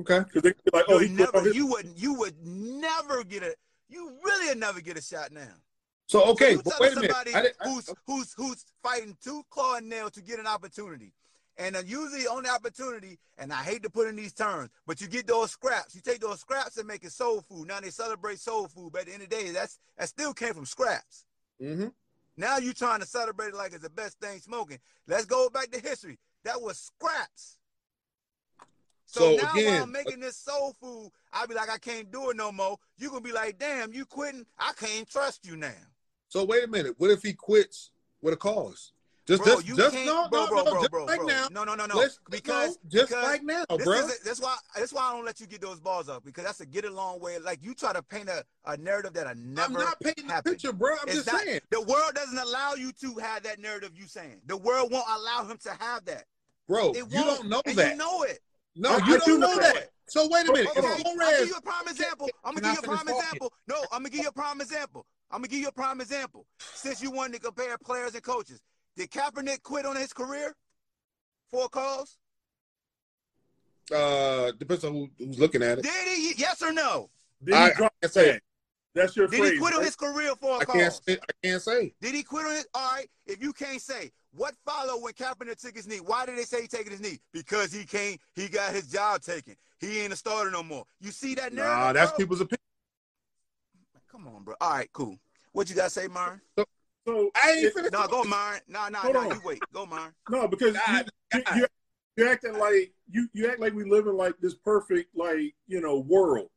[SPEAKER 4] Okay.
[SPEAKER 6] Because they be like, oh,
[SPEAKER 3] you
[SPEAKER 6] he
[SPEAKER 3] never,
[SPEAKER 6] his-
[SPEAKER 3] you would, you would never get a, you really would never get a shot now.
[SPEAKER 4] So okay,
[SPEAKER 3] you
[SPEAKER 4] but wait a minute.
[SPEAKER 3] somebody
[SPEAKER 4] I didn't- I-
[SPEAKER 3] who's who's who's fighting tooth, claw, and nail to get an opportunity, and uh, usually on the opportunity, and I hate to put in these terms, but you get those scraps. You take those scraps and make it soul food. Now they celebrate soul food, but at the end of the day, that's that still came from scraps.
[SPEAKER 4] Mhm.
[SPEAKER 3] Now you're trying to celebrate it like it's the best thing smoking. Let's go back to history. That was scraps. So,
[SPEAKER 4] So,
[SPEAKER 3] now
[SPEAKER 4] again-
[SPEAKER 3] while I'm making this soul food, I'll be like, I can't do it no more. You gonna be like, damn, you quitting? I can't trust you now.
[SPEAKER 4] So wait a minute. What if he quits with a cause? Just,
[SPEAKER 3] Bro,
[SPEAKER 4] just,
[SPEAKER 3] you
[SPEAKER 4] just
[SPEAKER 3] can't,
[SPEAKER 4] no,
[SPEAKER 3] bro,
[SPEAKER 4] no,
[SPEAKER 3] bro,
[SPEAKER 4] no,
[SPEAKER 3] bro,
[SPEAKER 4] just
[SPEAKER 3] bro,
[SPEAKER 4] like
[SPEAKER 3] bro.
[SPEAKER 4] now.
[SPEAKER 3] No, no, no, no.
[SPEAKER 4] Let's-
[SPEAKER 3] because
[SPEAKER 4] no, just
[SPEAKER 3] because
[SPEAKER 4] like now,
[SPEAKER 3] this
[SPEAKER 4] bro.
[SPEAKER 3] is- that's why that's why I don't let you get those balls up because that's a get along way. Like you try to paint a, a narrative that I never.
[SPEAKER 4] I'm not painting
[SPEAKER 3] happened.
[SPEAKER 4] picture, bro. I'm
[SPEAKER 3] It's
[SPEAKER 4] just
[SPEAKER 3] not-
[SPEAKER 4] saying,
[SPEAKER 3] The world doesn't allow you to have that narrative you saying. The world won't allow him to have that.
[SPEAKER 4] bro.
[SPEAKER 3] It
[SPEAKER 4] You don't know
[SPEAKER 3] and
[SPEAKER 4] that.
[SPEAKER 3] You know it.
[SPEAKER 4] No,
[SPEAKER 6] I-
[SPEAKER 4] you
[SPEAKER 6] I
[SPEAKER 4] don't
[SPEAKER 6] do
[SPEAKER 4] know
[SPEAKER 6] know
[SPEAKER 4] that.
[SPEAKER 6] that.
[SPEAKER 4] So wait a minute.
[SPEAKER 3] Okay,
[SPEAKER 4] If
[SPEAKER 3] I'll
[SPEAKER 4] Torres,
[SPEAKER 3] give you a prime example. I'm gonna give you a
[SPEAKER 4] finish
[SPEAKER 3] prime
[SPEAKER 4] talking?
[SPEAKER 3] example. No, I'm gonna give you a prime example. I'm gonna give you a prime example. Since you wanted to compare players and coaches, did Kaepernick quit on his career for a cause?
[SPEAKER 4] uh, depends on who, who's looking at it.
[SPEAKER 3] Did he? Yes or no?
[SPEAKER 6] Did
[SPEAKER 4] I-
[SPEAKER 6] he drop
[SPEAKER 4] I can't say
[SPEAKER 6] that? That's your
[SPEAKER 3] Did
[SPEAKER 6] phrase.
[SPEAKER 3] he quit on his career for a
[SPEAKER 4] I
[SPEAKER 3] cause?
[SPEAKER 4] can't say. I can't say.
[SPEAKER 3] Did he quit on it? All right. If you can't say, what followed when Kaepernick took his knee? Why did they say he taking his knee? Because he can't. He got his job taken. He ain't a starter no more. You see that now?
[SPEAKER 4] Nah, that's
[SPEAKER 3] bro?
[SPEAKER 4] people's opinion.
[SPEAKER 3] Come on, bro. All right, cool. What you got to say, Myron?
[SPEAKER 6] So
[SPEAKER 4] I ain't
[SPEAKER 6] it-
[SPEAKER 4] finished.
[SPEAKER 3] No, go, Myron. No, no,
[SPEAKER 6] Hold
[SPEAKER 3] no.
[SPEAKER 6] on.
[SPEAKER 3] You wait. Go, Myron.
[SPEAKER 6] No, because
[SPEAKER 4] God,
[SPEAKER 6] you,
[SPEAKER 4] God.
[SPEAKER 6] you, you acting like you you act like we live in like this perfect like you know world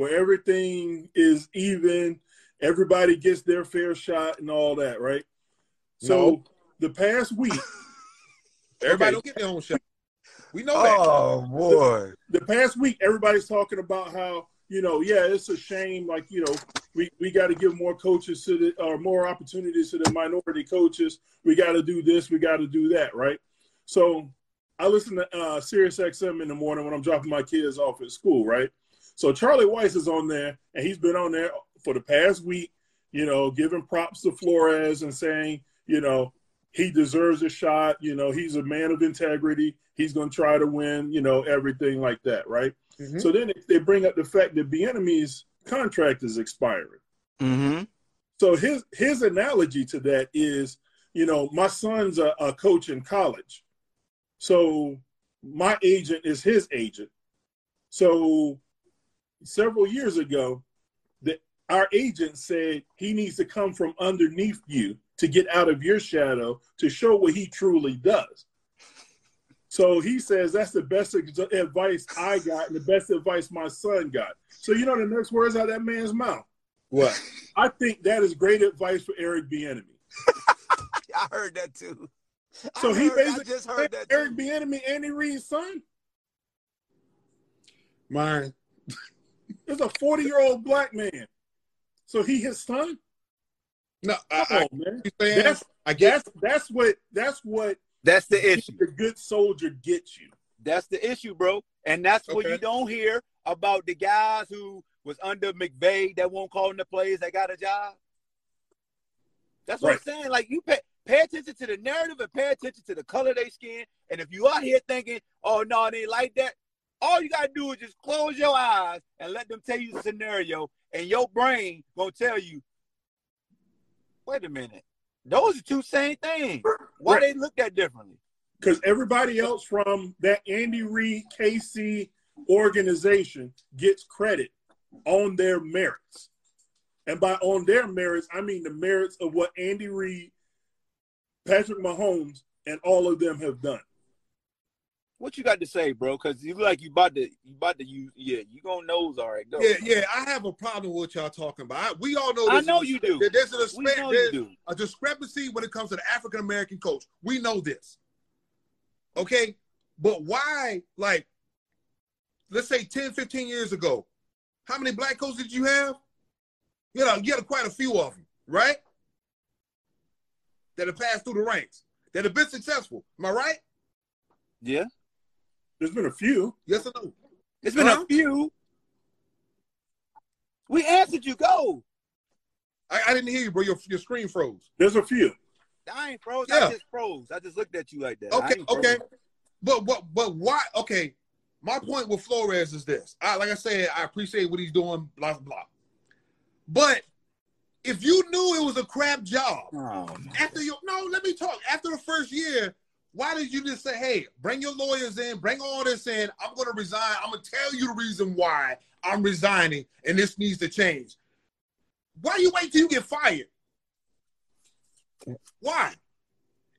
[SPEAKER 6] where everything is even, everybody gets their fair shot and all that, right? So
[SPEAKER 4] No.
[SPEAKER 6] the past week,
[SPEAKER 4] Everybody
[SPEAKER 6] Okay.
[SPEAKER 4] don't get their own shot. We know that.
[SPEAKER 3] Oh boy.
[SPEAKER 6] the past week, everybody's talking about how you know, yeah, it's a shame. Like you know, we we got to give more coaches to the or more opportunities to the minority coaches. We got to do this. We got to do that, right? So I listen to uh, Sirius XM in the morning when I'm dropping my kids off at school, right? So Charlie Weis is on there, and he's been on there for the past week. You know, giving props to Flores and saying, you know, he deserves a shot. You know, he's a man of integrity. He's going to try to win. You know, everything like that, right?
[SPEAKER 4] Mhm.
[SPEAKER 6] So then they bring up the fact that Bieniemy's contract is expiring.
[SPEAKER 3] Mm-hmm.
[SPEAKER 6] So his his analogy to that is, you know, my son's a, a coach in college, so my agent is his agent. So several years ago, that our agent said he needs to come from underneath you to get out of your shadow to show what he truly does. So he says that's the best advice I got and the best advice my son got. So you know the next words out of that man's mouth.
[SPEAKER 4] What?
[SPEAKER 6] I think that is great advice for Eric Bieniemy.
[SPEAKER 3] I heard that too.
[SPEAKER 6] So
[SPEAKER 3] I
[SPEAKER 6] he
[SPEAKER 3] heard- I
[SPEAKER 6] basically
[SPEAKER 3] just heard that
[SPEAKER 6] Eric
[SPEAKER 3] too.
[SPEAKER 6] Bieniemy, Andy Reid's son.
[SPEAKER 4] Mine.
[SPEAKER 6] Is a forty-year-old black man. So he his son.
[SPEAKER 4] No, I,
[SPEAKER 6] Come
[SPEAKER 4] I,
[SPEAKER 6] on, man.
[SPEAKER 4] saying,
[SPEAKER 6] That's
[SPEAKER 4] I get.
[SPEAKER 6] that's that's what that's what
[SPEAKER 8] That's the issue.
[SPEAKER 6] the good soldier gets you.
[SPEAKER 8] That's the issue, bro. And that's what you don't hear about the guys who was under McVay that won't call them the players that got a job. That's what
[SPEAKER 6] Right.
[SPEAKER 8] I'm saying. Like you pay pay attention to the narrative and pay attention to the color of their skin. And if you out here thinking, oh no, it ain't like that, all you gotta do is just close your eyes and let them tell you the scenario, and your brain gonna tell you, wait a minute, those are two same things. Why
[SPEAKER 6] Right.
[SPEAKER 8] they look that differently?
[SPEAKER 6] Because everybody else from that Andy Reid KC organization gets credit on their merits. And by on their merits, I mean the merits of what Andy Reid, Patrick Mahomes, and all of them have done.
[SPEAKER 8] What you got to say, bro? Because you look like you about to you about to use yeah, you gonna nose all right. Go.
[SPEAKER 4] Yeah, yeah. I have a problem with what y'all talking about. I, we all know.
[SPEAKER 8] This
[SPEAKER 4] I
[SPEAKER 8] know you do.
[SPEAKER 4] There's, a,
[SPEAKER 8] We
[SPEAKER 4] dispa-
[SPEAKER 8] know you
[SPEAKER 4] there's a discrepancy when it comes to the African American coach. We know this. Okay, but why? Like, let's say 10, 15 years ago, how many black coaches did you have? You know, you had quite a few of them, right? That have passed through the ranks. that have been successful. Am I right?
[SPEAKER 3] Yeah.
[SPEAKER 6] There's been a few.
[SPEAKER 4] Yes or no?
[SPEAKER 3] It's been
[SPEAKER 4] Huh?
[SPEAKER 3] a few. We answered you. Go.
[SPEAKER 4] I, I didn't hear you, bro. Your your screen froze.
[SPEAKER 6] There's a few.
[SPEAKER 3] I ain't froze.
[SPEAKER 4] Yeah.
[SPEAKER 3] I just froze. I just looked at you like that. I
[SPEAKER 4] Okay, okay. But but but why? Okay, my point with Flores is this. I like I said, I appreciate what he's doing. Blah blah. blah. But if you knew it was a crap job
[SPEAKER 3] Oh,
[SPEAKER 4] after you no, let me talk. After the first year, why did you just say, "Hey, bring your lawyers in, bring all this in. I'm going to resign. I'm going to tell you the reason why I'm resigning, and this needs to change." Why you wait till you get fired? Why?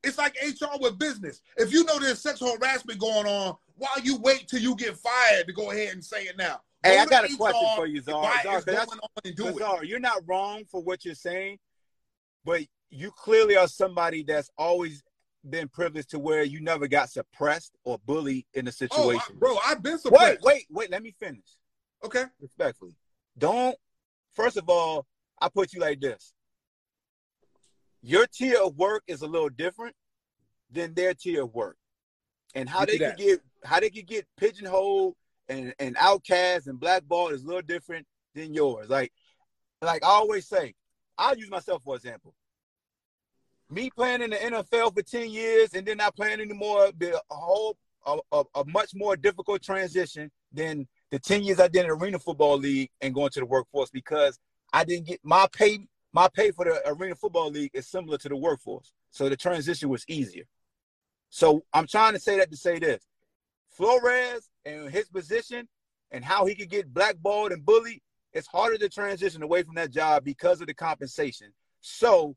[SPEAKER 4] It's like HR with business. If you know there's sexual harassment going on, why you wait till you get fired to go ahead and say it now?
[SPEAKER 3] Hey,
[SPEAKER 4] Go
[SPEAKER 3] I got a question for you, Czar.
[SPEAKER 4] Why
[SPEAKER 3] Czar,
[SPEAKER 4] is
[SPEAKER 3] 'cause
[SPEAKER 4] going
[SPEAKER 3] that's-
[SPEAKER 4] on and do it?
[SPEAKER 3] Czar, you're not wrong for what you're saying, but you clearly are somebody that's always been privileged to where you never got suppressed or bullied in a
[SPEAKER 4] Oh,
[SPEAKER 3] situation.
[SPEAKER 4] I- bro, I've been suppressed.
[SPEAKER 3] wait, wait. Wait. Let me finish.
[SPEAKER 4] Okay.
[SPEAKER 3] Respectfully, don't. First of all, I put you like this. Your tier of work is a little different than their tier of work, and how they could get how they could get pigeonholed and and outcast and blackballed is a little different than yours. Like, like I always say, I'll use myself for example. Me playing in the NFL for 10 years and then not playing anymore, be a whole a, a, a much more difficult transition than the 10 years I did in the arena football league and going to the workforce because I didn't get my pay my pay for the arena football league is similar to the workforce. So the transition was easier. So I'm trying to say that to say this. Flores and his position and how he could get blackballed and bullied, it's harder to transition away from that job because of the compensation. So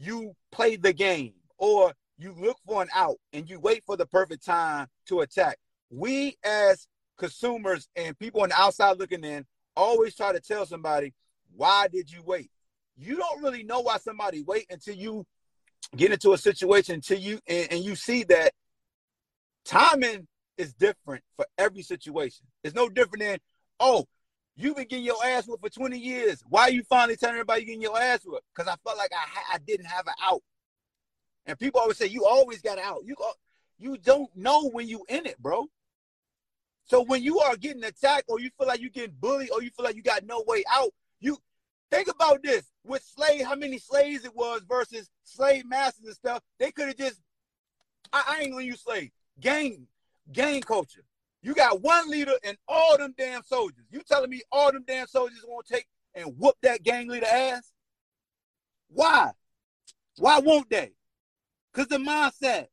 [SPEAKER 3] you play the game or you look for an out and you wait for the perfect time to attack. We as consumers and people on the outside looking in always try to tell somebody, why did you wait? You don't really know why somebody wait until you get into a situation until you and, and you see that timing is different for every situation. It's no different than, oh, you've been getting your ass whooped for 20 years. Why are you finally telling everybody you getting your ass whooped? Because I felt like I, I didn't have an out. And people always say, you always got out. You go, you don't know when you in it, bro. So when you are getting attacked or you feel like you're getting bullied or you feel like you got no way out, you think about this. With slave, how many slaves it was versus slave masters and stuff, they could have just, I, I ain't gonna use slave, gang, gang culture. You got one leader and all them damn soldiers. You telling me all them damn soldiers won't take and whoop that gang leader ass? Why? Why won't they? Because the mindset.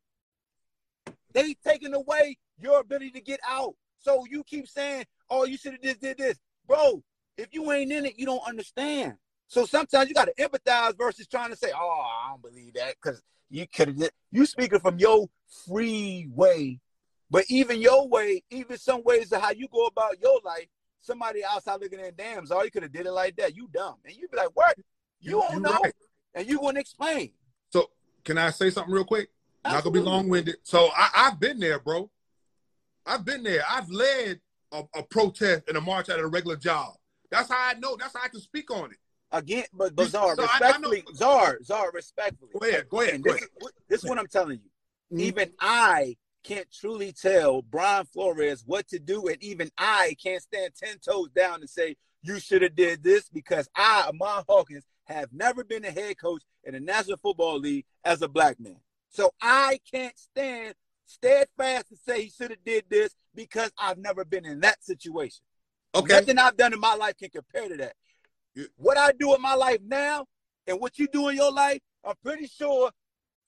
[SPEAKER 3] They taking away your ability to get out. So you keep saying, oh, you should have just did this. Bro, if you ain't in it, you don't understand. So sometimes you got to empathize versus trying to say, oh, I don't believe that because you could have. You speaking from your free way, but even your way, even some ways of how you go about your life, somebody outside looking at dams, oh, you could have did it like that. You dumb, and you'd be like, what? You,
[SPEAKER 4] You-
[SPEAKER 3] don't know,
[SPEAKER 4] right.
[SPEAKER 3] and you wouldn't explain.
[SPEAKER 4] So can I say something real quick? Not gonna be long winded. So I, I've been there, bro. I've been there. I've led a, a protest and a march at a regular job. That's how I know. That's how I can speak on it.
[SPEAKER 3] Again, but, Czar,
[SPEAKER 4] So I- I
[SPEAKER 3] respectfully, Czar, Czar, respectfully.
[SPEAKER 4] Go ahead. Go ahead. Go
[SPEAKER 3] this,
[SPEAKER 4] ahead.
[SPEAKER 3] is- this is what I'm telling you.
[SPEAKER 4] Mhm.
[SPEAKER 3] Even I can't truly tell Brian Flores what to do, and even I can't stand ten toes down and say you should have did this because I, Ahmad Hawkins, have never been a head coach in the National Football League as a black man. So I can't stand steadfast to say he should have did this because I've never been in that situation.
[SPEAKER 4] Okay.
[SPEAKER 3] Nothing I've done in my life can compare to that. What I do in my life now and what you do in your life, I'm pretty sure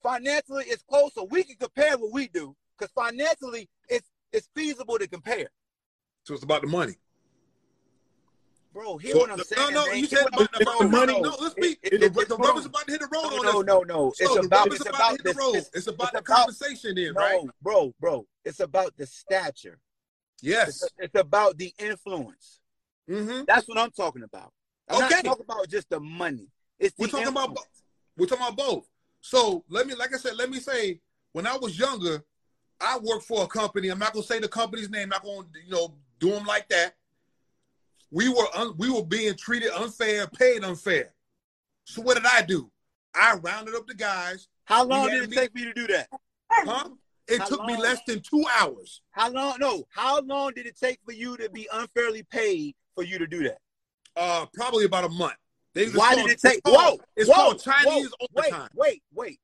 [SPEAKER 3] financially it's close, so we can compare what we do. Because financially, it's it's feasible to compare.
[SPEAKER 4] So it's about the money.
[SPEAKER 3] Bro, hear
[SPEAKER 4] So-
[SPEAKER 3] what I'm
[SPEAKER 4] no,
[SPEAKER 3] saying.
[SPEAKER 4] no,
[SPEAKER 3] man.
[SPEAKER 4] you said about the- the money. No, let's be-
[SPEAKER 3] It- it-
[SPEAKER 4] the- the rubber's about to hit the road
[SPEAKER 3] no,
[SPEAKER 4] on
[SPEAKER 3] no,
[SPEAKER 4] this.
[SPEAKER 3] no, no.
[SPEAKER 4] So
[SPEAKER 3] It's
[SPEAKER 4] the
[SPEAKER 3] about it's
[SPEAKER 4] about
[SPEAKER 3] about
[SPEAKER 4] to hit the road.
[SPEAKER 3] it's-
[SPEAKER 4] It's about
[SPEAKER 3] it's
[SPEAKER 4] the compensation then,
[SPEAKER 3] no,
[SPEAKER 4] right?
[SPEAKER 3] bro, bro. It's about the stature.
[SPEAKER 4] Yes.
[SPEAKER 3] It's, it's about the influence.
[SPEAKER 4] Mm-hmm.
[SPEAKER 3] That's what I'm talking about. I'm
[SPEAKER 4] Okay.
[SPEAKER 3] not talking about just the money. It's the
[SPEAKER 4] We're talking about
[SPEAKER 3] influence.
[SPEAKER 4] both. We're talking about both. So let me, like I said, let me say, when I was younger, I work for a company. I'm not gonna say the company's name. I'm not gonna, you know, do them like that. We were un, we were being treated unfair, paid unfair. So what did I do? I rounded up the guys,
[SPEAKER 3] How long did it
[SPEAKER 4] me-
[SPEAKER 3] take you to do that?
[SPEAKER 4] Huh? It
[SPEAKER 3] How
[SPEAKER 4] took me less than two hours.
[SPEAKER 3] How long? No. How long did it take for you to be unfairly paid for you to do that?
[SPEAKER 4] Uh, probably about a month. They,
[SPEAKER 3] Why did it take?
[SPEAKER 4] It's called,
[SPEAKER 3] Whoa,
[SPEAKER 4] it's
[SPEAKER 3] whoa,
[SPEAKER 4] called Chinese
[SPEAKER 3] whoa, wait, wait, wait.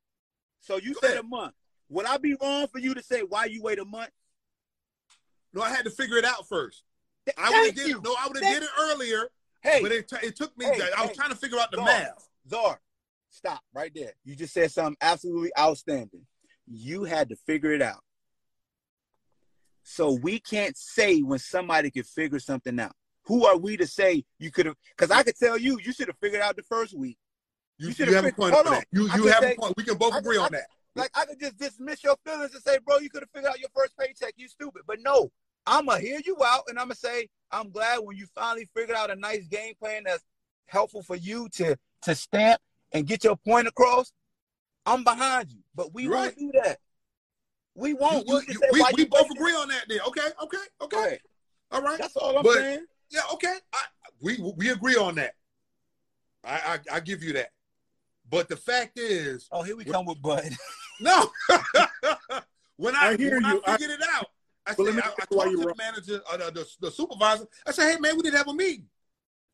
[SPEAKER 3] So you
[SPEAKER 4] Go
[SPEAKER 3] said
[SPEAKER 4] ahead.
[SPEAKER 3] a month. Would I be wrong for you to say why you wait a month?
[SPEAKER 4] No, I had to figure it out first. I would have did
[SPEAKER 3] you.
[SPEAKER 4] it. No, I would have did it earlier,
[SPEAKER 3] Hey,
[SPEAKER 4] but it, t- it took me.
[SPEAKER 3] Hey,
[SPEAKER 4] I was
[SPEAKER 3] hey.
[SPEAKER 4] trying to figure out the math.
[SPEAKER 3] Czar, stop right there. You just said something absolutely outstanding. You had to figure it out. So we can't say when somebody could figure something out. Who are we to say you could have? Because I could tell you, you should have figured out the first week.
[SPEAKER 4] You,
[SPEAKER 3] You
[SPEAKER 4] you,
[SPEAKER 3] should've
[SPEAKER 4] a point on
[SPEAKER 3] on.
[SPEAKER 4] that. You you have
[SPEAKER 3] say-
[SPEAKER 4] a point. We can both
[SPEAKER 3] I-
[SPEAKER 4] agree
[SPEAKER 3] I-
[SPEAKER 4] on that.
[SPEAKER 3] Like I could just dismiss your feelings and say, bro, you could have figured out your first paycheck. You stupid. But no, I'ma hear you out and I'ma say, I'm glad when you finally figured out a nice game plan that's helpful for you to to stamp and get your point across. I'm behind you. But we
[SPEAKER 4] You're
[SPEAKER 3] won't do that. We won't.
[SPEAKER 4] you- you- we we both agree on that. Then okay, okay, okay. All right.
[SPEAKER 3] That's all I'm
[SPEAKER 4] But-
[SPEAKER 3] saying.
[SPEAKER 4] Yeah, okay. I, we we agree on that. I, I I give you that. But the fact is,
[SPEAKER 3] Oh, here we come with Bud.
[SPEAKER 4] no. when I,
[SPEAKER 6] I hear
[SPEAKER 4] when
[SPEAKER 6] you.
[SPEAKER 4] I
[SPEAKER 6] I-
[SPEAKER 4] it out, I
[SPEAKER 6] But
[SPEAKER 4] said I, I
[SPEAKER 6] tell you why
[SPEAKER 4] talked
[SPEAKER 6] you're
[SPEAKER 4] to the manager, uh, the, the, the supervisor. I said, hey man, we didn't have a meeting.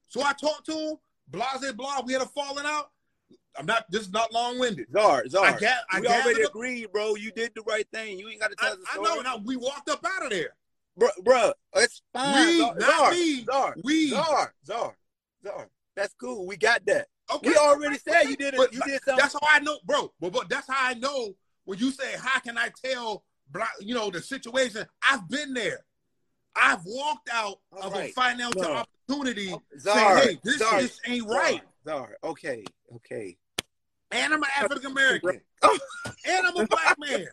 [SPEAKER 4] So I talked to him. Blase blah. We had a falling out. I'm not. This is not long winded.
[SPEAKER 3] Czar, Czar.
[SPEAKER 4] I get. I
[SPEAKER 3] we
[SPEAKER 4] gathered
[SPEAKER 3] already
[SPEAKER 4] up-
[SPEAKER 3] agreed, bro. You did the right thing. You ain't got to
[SPEAKER 4] I,
[SPEAKER 3] tell the
[SPEAKER 4] I know. Now we walked up out of there.
[SPEAKER 3] bro, bro, it's fine.
[SPEAKER 4] We,
[SPEAKER 3] Czar,
[SPEAKER 4] not
[SPEAKER 3] Czar,
[SPEAKER 4] me.
[SPEAKER 3] Czar,
[SPEAKER 4] We.
[SPEAKER 3] Czar, Czar, Czar. That's cool. We got that.
[SPEAKER 4] Okay.
[SPEAKER 3] We already said you did it.
[SPEAKER 4] But
[SPEAKER 3] You did something.
[SPEAKER 4] That's how I know, bro. But, but that's how I know when you say, "How can I tell?" You know the situation. I've been there. I've walked out
[SPEAKER 3] All
[SPEAKER 4] of
[SPEAKER 3] right.
[SPEAKER 4] a financial
[SPEAKER 6] No.
[SPEAKER 4] opportunity
[SPEAKER 3] Czar,
[SPEAKER 4] saying, "Hey, this just ain't right."
[SPEAKER 3] Czar. Okay, okay.
[SPEAKER 4] And I'm an African American. and I'm a black man.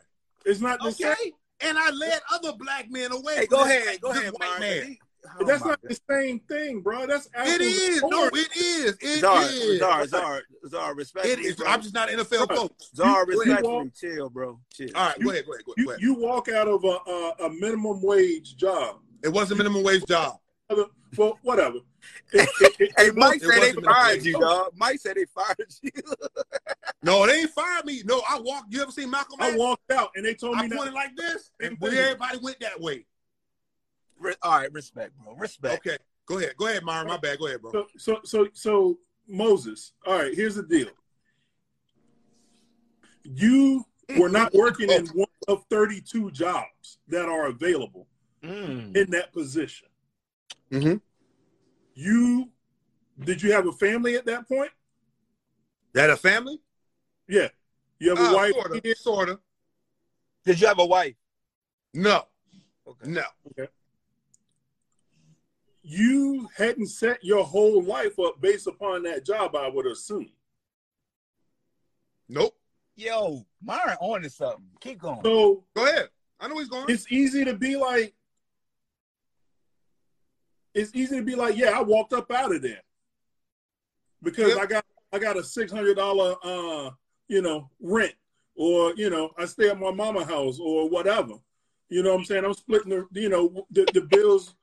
[SPEAKER 6] It's not the same.
[SPEAKER 4] Okay. And I led other black men away.
[SPEAKER 3] Hey, go ahead, go ahead,
[SPEAKER 4] white man.
[SPEAKER 3] He- oh
[SPEAKER 6] that's not
[SPEAKER 3] God.
[SPEAKER 6] the same thing, bro. That's
[SPEAKER 4] It
[SPEAKER 6] apples
[SPEAKER 4] No,
[SPEAKER 6] oranges.
[SPEAKER 4] it is. It
[SPEAKER 3] Czar,
[SPEAKER 4] is.
[SPEAKER 3] Czar, Czar, Czar. Respect
[SPEAKER 4] It
[SPEAKER 3] me,
[SPEAKER 4] is.
[SPEAKER 3] bro.
[SPEAKER 4] I'm just not an NFL
[SPEAKER 6] Right.
[SPEAKER 4] coach.
[SPEAKER 3] Czar,
[SPEAKER 6] You- you
[SPEAKER 3] respectfully. Chill, bro. Chill.
[SPEAKER 4] All right, go ahead. Go ahead. Go ahead. Go
[SPEAKER 6] You,
[SPEAKER 4] ahead.
[SPEAKER 6] you walk out of a, a, a minimum wage job.
[SPEAKER 4] It was a minimum wage job.
[SPEAKER 6] Well, whatever. It- it- it-
[SPEAKER 3] Hey, Mike said they fired you, dog. Mike said they fired you.
[SPEAKER 4] No, they ain't fired me. No, I walked. You ever seen Malcolm
[SPEAKER 6] I
[SPEAKER 4] X?
[SPEAKER 6] walked out and they told me
[SPEAKER 4] I
[SPEAKER 6] me
[SPEAKER 4] pointed like this, and everybody went that way.
[SPEAKER 3] Re- All right, respect, bro. Respect.
[SPEAKER 4] Okay, go ahead. Go ahead, Myron. My bad. Go ahead, bro.
[SPEAKER 6] So, so, so, so, Moses. All right, here's the deal. You were not working in one of 32 jobs that are available
[SPEAKER 3] Mm.
[SPEAKER 6] in that position.
[SPEAKER 4] Mm-hmm.
[SPEAKER 6] You did you have a family at that point?
[SPEAKER 4] That a family?
[SPEAKER 6] Yeah. You have a
[SPEAKER 4] Uh,
[SPEAKER 6] wife.
[SPEAKER 4] sorta, sorta.
[SPEAKER 3] Did you have a wife?
[SPEAKER 4] No,
[SPEAKER 3] Okay.
[SPEAKER 4] no.
[SPEAKER 6] You hadn't set your whole life up based upon that job, I would assume.
[SPEAKER 4] Nope.
[SPEAKER 3] Yo, Myron on to something. Keep going.
[SPEAKER 6] So
[SPEAKER 4] Go ahead. I know he's going.
[SPEAKER 6] it's easy to be like, it's easy to be like, yeah, I walked up out of there because
[SPEAKER 4] Yep.
[SPEAKER 6] I got I got a six hundred dollar uh you know rent or you know I stay at my mama house or whatever. You know what I'm saying? I'm splitting the you know the, the bills.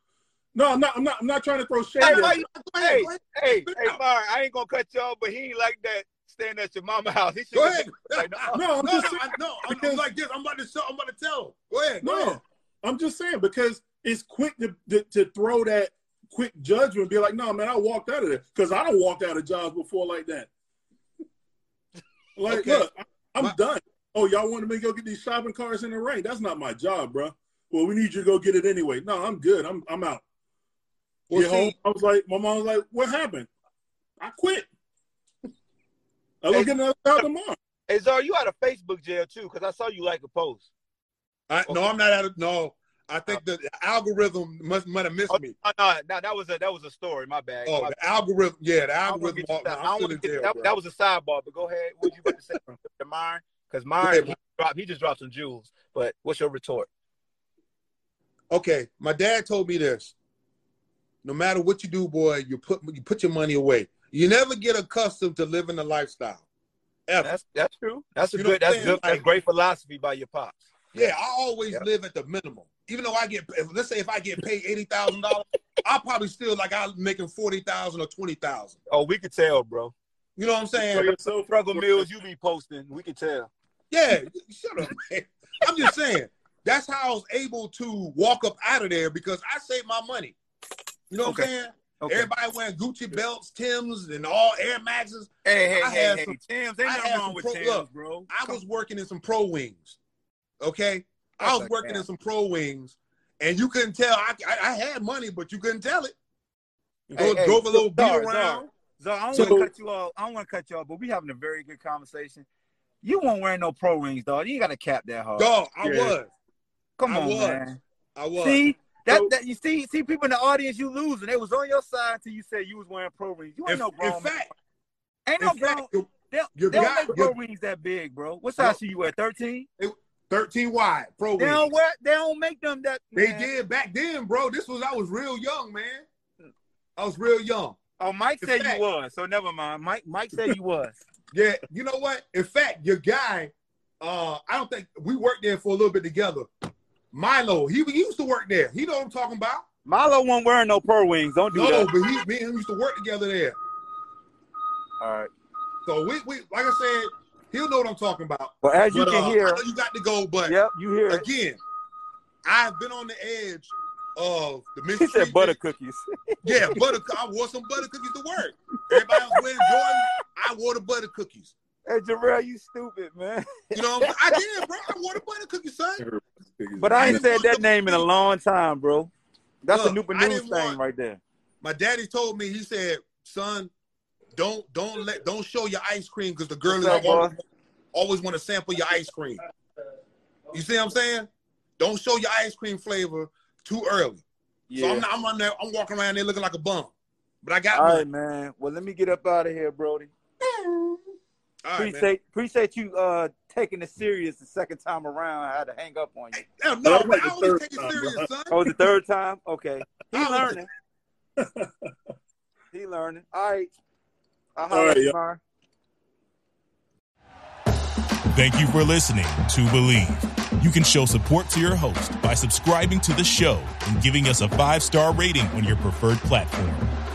[SPEAKER 6] No, I'm not. I'm not. I'm not trying to throw shade.
[SPEAKER 3] Hey,
[SPEAKER 6] at
[SPEAKER 3] why
[SPEAKER 6] you.
[SPEAKER 3] you-
[SPEAKER 4] Go ahead.
[SPEAKER 3] hey, hey,
[SPEAKER 4] Spit
[SPEAKER 3] hey,
[SPEAKER 4] out.
[SPEAKER 3] I ain't gonna cut you off, but he ain't like that staying at your mama house. He should
[SPEAKER 4] Go ahead.
[SPEAKER 3] Like, no,
[SPEAKER 6] No, I'm
[SPEAKER 4] No,
[SPEAKER 6] just
[SPEAKER 4] no,
[SPEAKER 6] saying,
[SPEAKER 4] I, no. I'm,
[SPEAKER 6] because-
[SPEAKER 4] I'm like this. I'm about to. Tell, I'm about to tell. Go ahead. Go
[SPEAKER 6] no.
[SPEAKER 4] ahead.
[SPEAKER 6] I'm just saying because it's quick to, to to throw that quick judgment. and Be like, no, man, I walked out of there because I don't walk out of jobs before like that. Like,
[SPEAKER 4] Okay.
[SPEAKER 6] look, I, I'm
[SPEAKER 4] My-
[SPEAKER 6] done. Oh, y'all wanted me to go get these shopping carts in the rain? That's not my job, bro. Well, we need you to go get it anyway. No, I'm good. I'm I'm out.
[SPEAKER 4] Well,
[SPEAKER 6] Get home. I was like, my mom was like, what happened? I quit. I will
[SPEAKER 3] Hey.
[SPEAKER 6] get another job tomorrow.
[SPEAKER 3] Hey, Zar, you out of Facebook jail too, because I saw you like a post.
[SPEAKER 4] I, no, I'm not out of. No, I think the algorithm must might have missed
[SPEAKER 3] Oh,
[SPEAKER 4] me.
[SPEAKER 3] no, no, no, that was a that was a story. My bad.
[SPEAKER 4] Oh,
[SPEAKER 3] My
[SPEAKER 4] the algorithm. Yeah, the
[SPEAKER 3] I don't
[SPEAKER 4] algorithm.
[SPEAKER 3] get you started. I
[SPEAKER 4] I'm
[SPEAKER 3] don't wanna get-
[SPEAKER 4] jail,
[SPEAKER 3] that, that was a sidebar, but go ahead. What you about to say to Myron? Because
[SPEAKER 4] Go
[SPEAKER 3] Myron,
[SPEAKER 4] ahead,
[SPEAKER 3] he, dropped, he just dropped some jewels. But what's your retort?
[SPEAKER 4] okay, my dad told me this. No matter what you do, boy, you put you put your money away. You never get accustomed to living a lifestyle. Ever.
[SPEAKER 3] That's that's true. That's a
[SPEAKER 4] You know
[SPEAKER 3] good. That's
[SPEAKER 4] saying?
[SPEAKER 3] good. That's great philosophy by your pops.
[SPEAKER 4] yeah, I always
[SPEAKER 3] Yeah.
[SPEAKER 4] live at the minimum. Even though I get, let's say if I get paid eighty thousand dollars, I'll probably still like I'm making forty thousand or twenty thousand.
[SPEAKER 3] Oh, we could tell, bro.
[SPEAKER 4] You know what I'm saying?
[SPEAKER 6] So
[SPEAKER 3] Struggle meals you be posting, we could tell.
[SPEAKER 4] Yeah, shut up, man. I'm just saying. That's how I was able to walk up out of there because I saved my money. You know what
[SPEAKER 3] Okay.
[SPEAKER 4] I'm saying?
[SPEAKER 3] Okay.
[SPEAKER 4] Everybody wearing Gucci belts, Tims, and all Air Maxes.
[SPEAKER 3] Hey, hey,
[SPEAKER 4] I
[SPEAKER 3] hey,
[SPEAKER 4] had
[SPEAKER 3] hey,
[SPEAKER 4] some-
[SPEAKER 3] Tim's. Ain't nothing wrong with
[SPEAKER 4] pro-
[SPEAKER 3] Tim's,
[SPEAKER 4] look,
[SPEAKER 3] bro.
[SPEAKER 4] I was working in some pro wings. Okay, I was
[SPEAKER 3] Okay,
[SPEAKER 4] working
[SPEAKER 3] yeah.
[SPEAKER 4] in some pro wings, and you couldn't tell. I, I, I had money, but you couldn't tell it.
[SPEAKER 3] Hey,
[SPEAKER 4] Go,
[SPEAKER 3] hey,
[SPEAKER 4] drove a little beat around.
[SPEAKER 3] Czar, Czar, I don't
[SPEAKER 6] So-
[SPEAKER 3] want to cut you off. I don't want to cut you off, but we having a very good conversation. You won't wear no pro rings, dog. You got to cap that hard.
[SPEAKER 4] Dog, I
[SPEAKER 6] Yeah.
[SPEAKER 4] was.
[SPEAKER 3] Come
[SPEAKER 4] I
[SPEAKER 3] on,
[SPEAKER 4] was.
[SPEAKER 3] man.
[SPEAKER 4] I was.
[SPEAKER 3] See that,
[SPEAKER 6] So-
[SPEAKER 3] that you see see people in the audience you losing. They was on your side until you said you was wearing pro rings. You ain't
[SPEAKER 4] in,
[SPEAKER 3] no grown
[SPEAKER 4] in fact,
[SPEAKER 3] Ain't no
[SPEAKER 4] fact,
[SPEAKER 3] grown.
[SPEAKER 4] your-
[SPEAKER 3] They, they don't make pro rings that big, bro. What size shoe you at? Thirteen.
[SPEAKER 4] 13 wide pro
[SPEAKER 3] They
[SPEAKER 4] wings.
[SPEAKER 3] don't wear. They don't make them that.
[SPEAKER 4] They
[SPEAKER 3] man.
[SPEAKER 4] did back then, bro. This was I was real young, man. I was real young.
[SPEAKER 3] Oh, Mike
[SPEAKER 4] In
[SPEAKER 3] said
[SPEAKER 4] fact-
[SPEAKER 3] you was. So never mind. Mike. Mike said you was.
[SPEAKER 4] Yeah, you know what? In fact, your guy, uh, I don't think we worked there for a little bit together. Milo, he, he used to work there. He know what I'm talking about.
[SPEAKER 3] Milo won't wearing no pro wings. Don't do
[SPEAKER 4] No,
[SPEAKER 3] that.
[SPEAKER 4] but he, me and him used to work together there.
[SPEAKER 3] All right.
[SPEAKER 4] So we, we, like I said, he'll know what I'm talking about.
[SPEAKER 3] Well, as you
[SPEAKER 4] But,
[SPEAKER 3] can
[SPEAKER 4] uh,
[SPEAKER 3] hear,
[SPEAKER 4] you got to go, but
[SPEAKER 3] yep, you hear it.
[SPEAKER 4] again, I've been on the edge of the mystery.
[SPEAKER 3] He said butter cookies.
[SPEAKER 4] Yeah, butter. I wore some butter cookies to work. Everybody else wearing Jordan. I wore the butter cookies.
[SPEAKER 3] Hey, Jarrell, you stupid, man.
[SPEAKER 4] You know? I did, bro. I wore the butter cookies, son.
[SPEAKER 3] But I ain't said that name in a long time, bro. That's a
[SPEAKER 4] Look,
[SPEAKER 3] new
[SPEAKER 4] I
[SPEAKER 3] news thing
[SPEAKER 4] want-
[SPEAKER 3] right there.
[SPEAKER 4] My daddy told me. He said, "Son, don't don't let don't show your ice cream because the girl always, always want to sample your ice cream. You see what I'm saying? Don't show your ice cream flavor too early. So
[SPEAKER 3] Yeah.
[SPEAKER 4] I'm not, I'm on there. I'm walking around there looking like a bum, but I got
[SPEAKER 3] All
[SPEAKER 4] money.
[SPEAKER 3] right, man. Well, let me get up out of here, Brody.
[SPEAKER 4] All right,
[SPEAKER 3] appreciate appreciate you uh taking it serious the second time around. I had to hang up on you.
[SPEAKER 4] No,
[SPEAKER 6] That
[SPEAKER 4] no,
[SPEAKER 6] was like
[SPEAKER 4] I
[SPEAKER 6] the
[SPEAKER 4] always take it serious,
[SPEAKER 6] bro.
[SPEAKER 4] son.
[SPEAKER 3] Oh, the third time? Okay. He
[SPEAKER 4] I was-
[SPEAKER 3] learning. he learning. All right. I'll
[SPEAKER 6] All
[SPEAKER 3] holler
[SPEAKER 6] right,
[SPEAKER 3] at you
[SPEAKER 6] yeah.
[SPEAKER 3] tomorrow.
[SPEAKER 9] Thank you for listening to Bleav. You can show support to your host by subscribing to the show and giving us a five star rating on your preferred platform.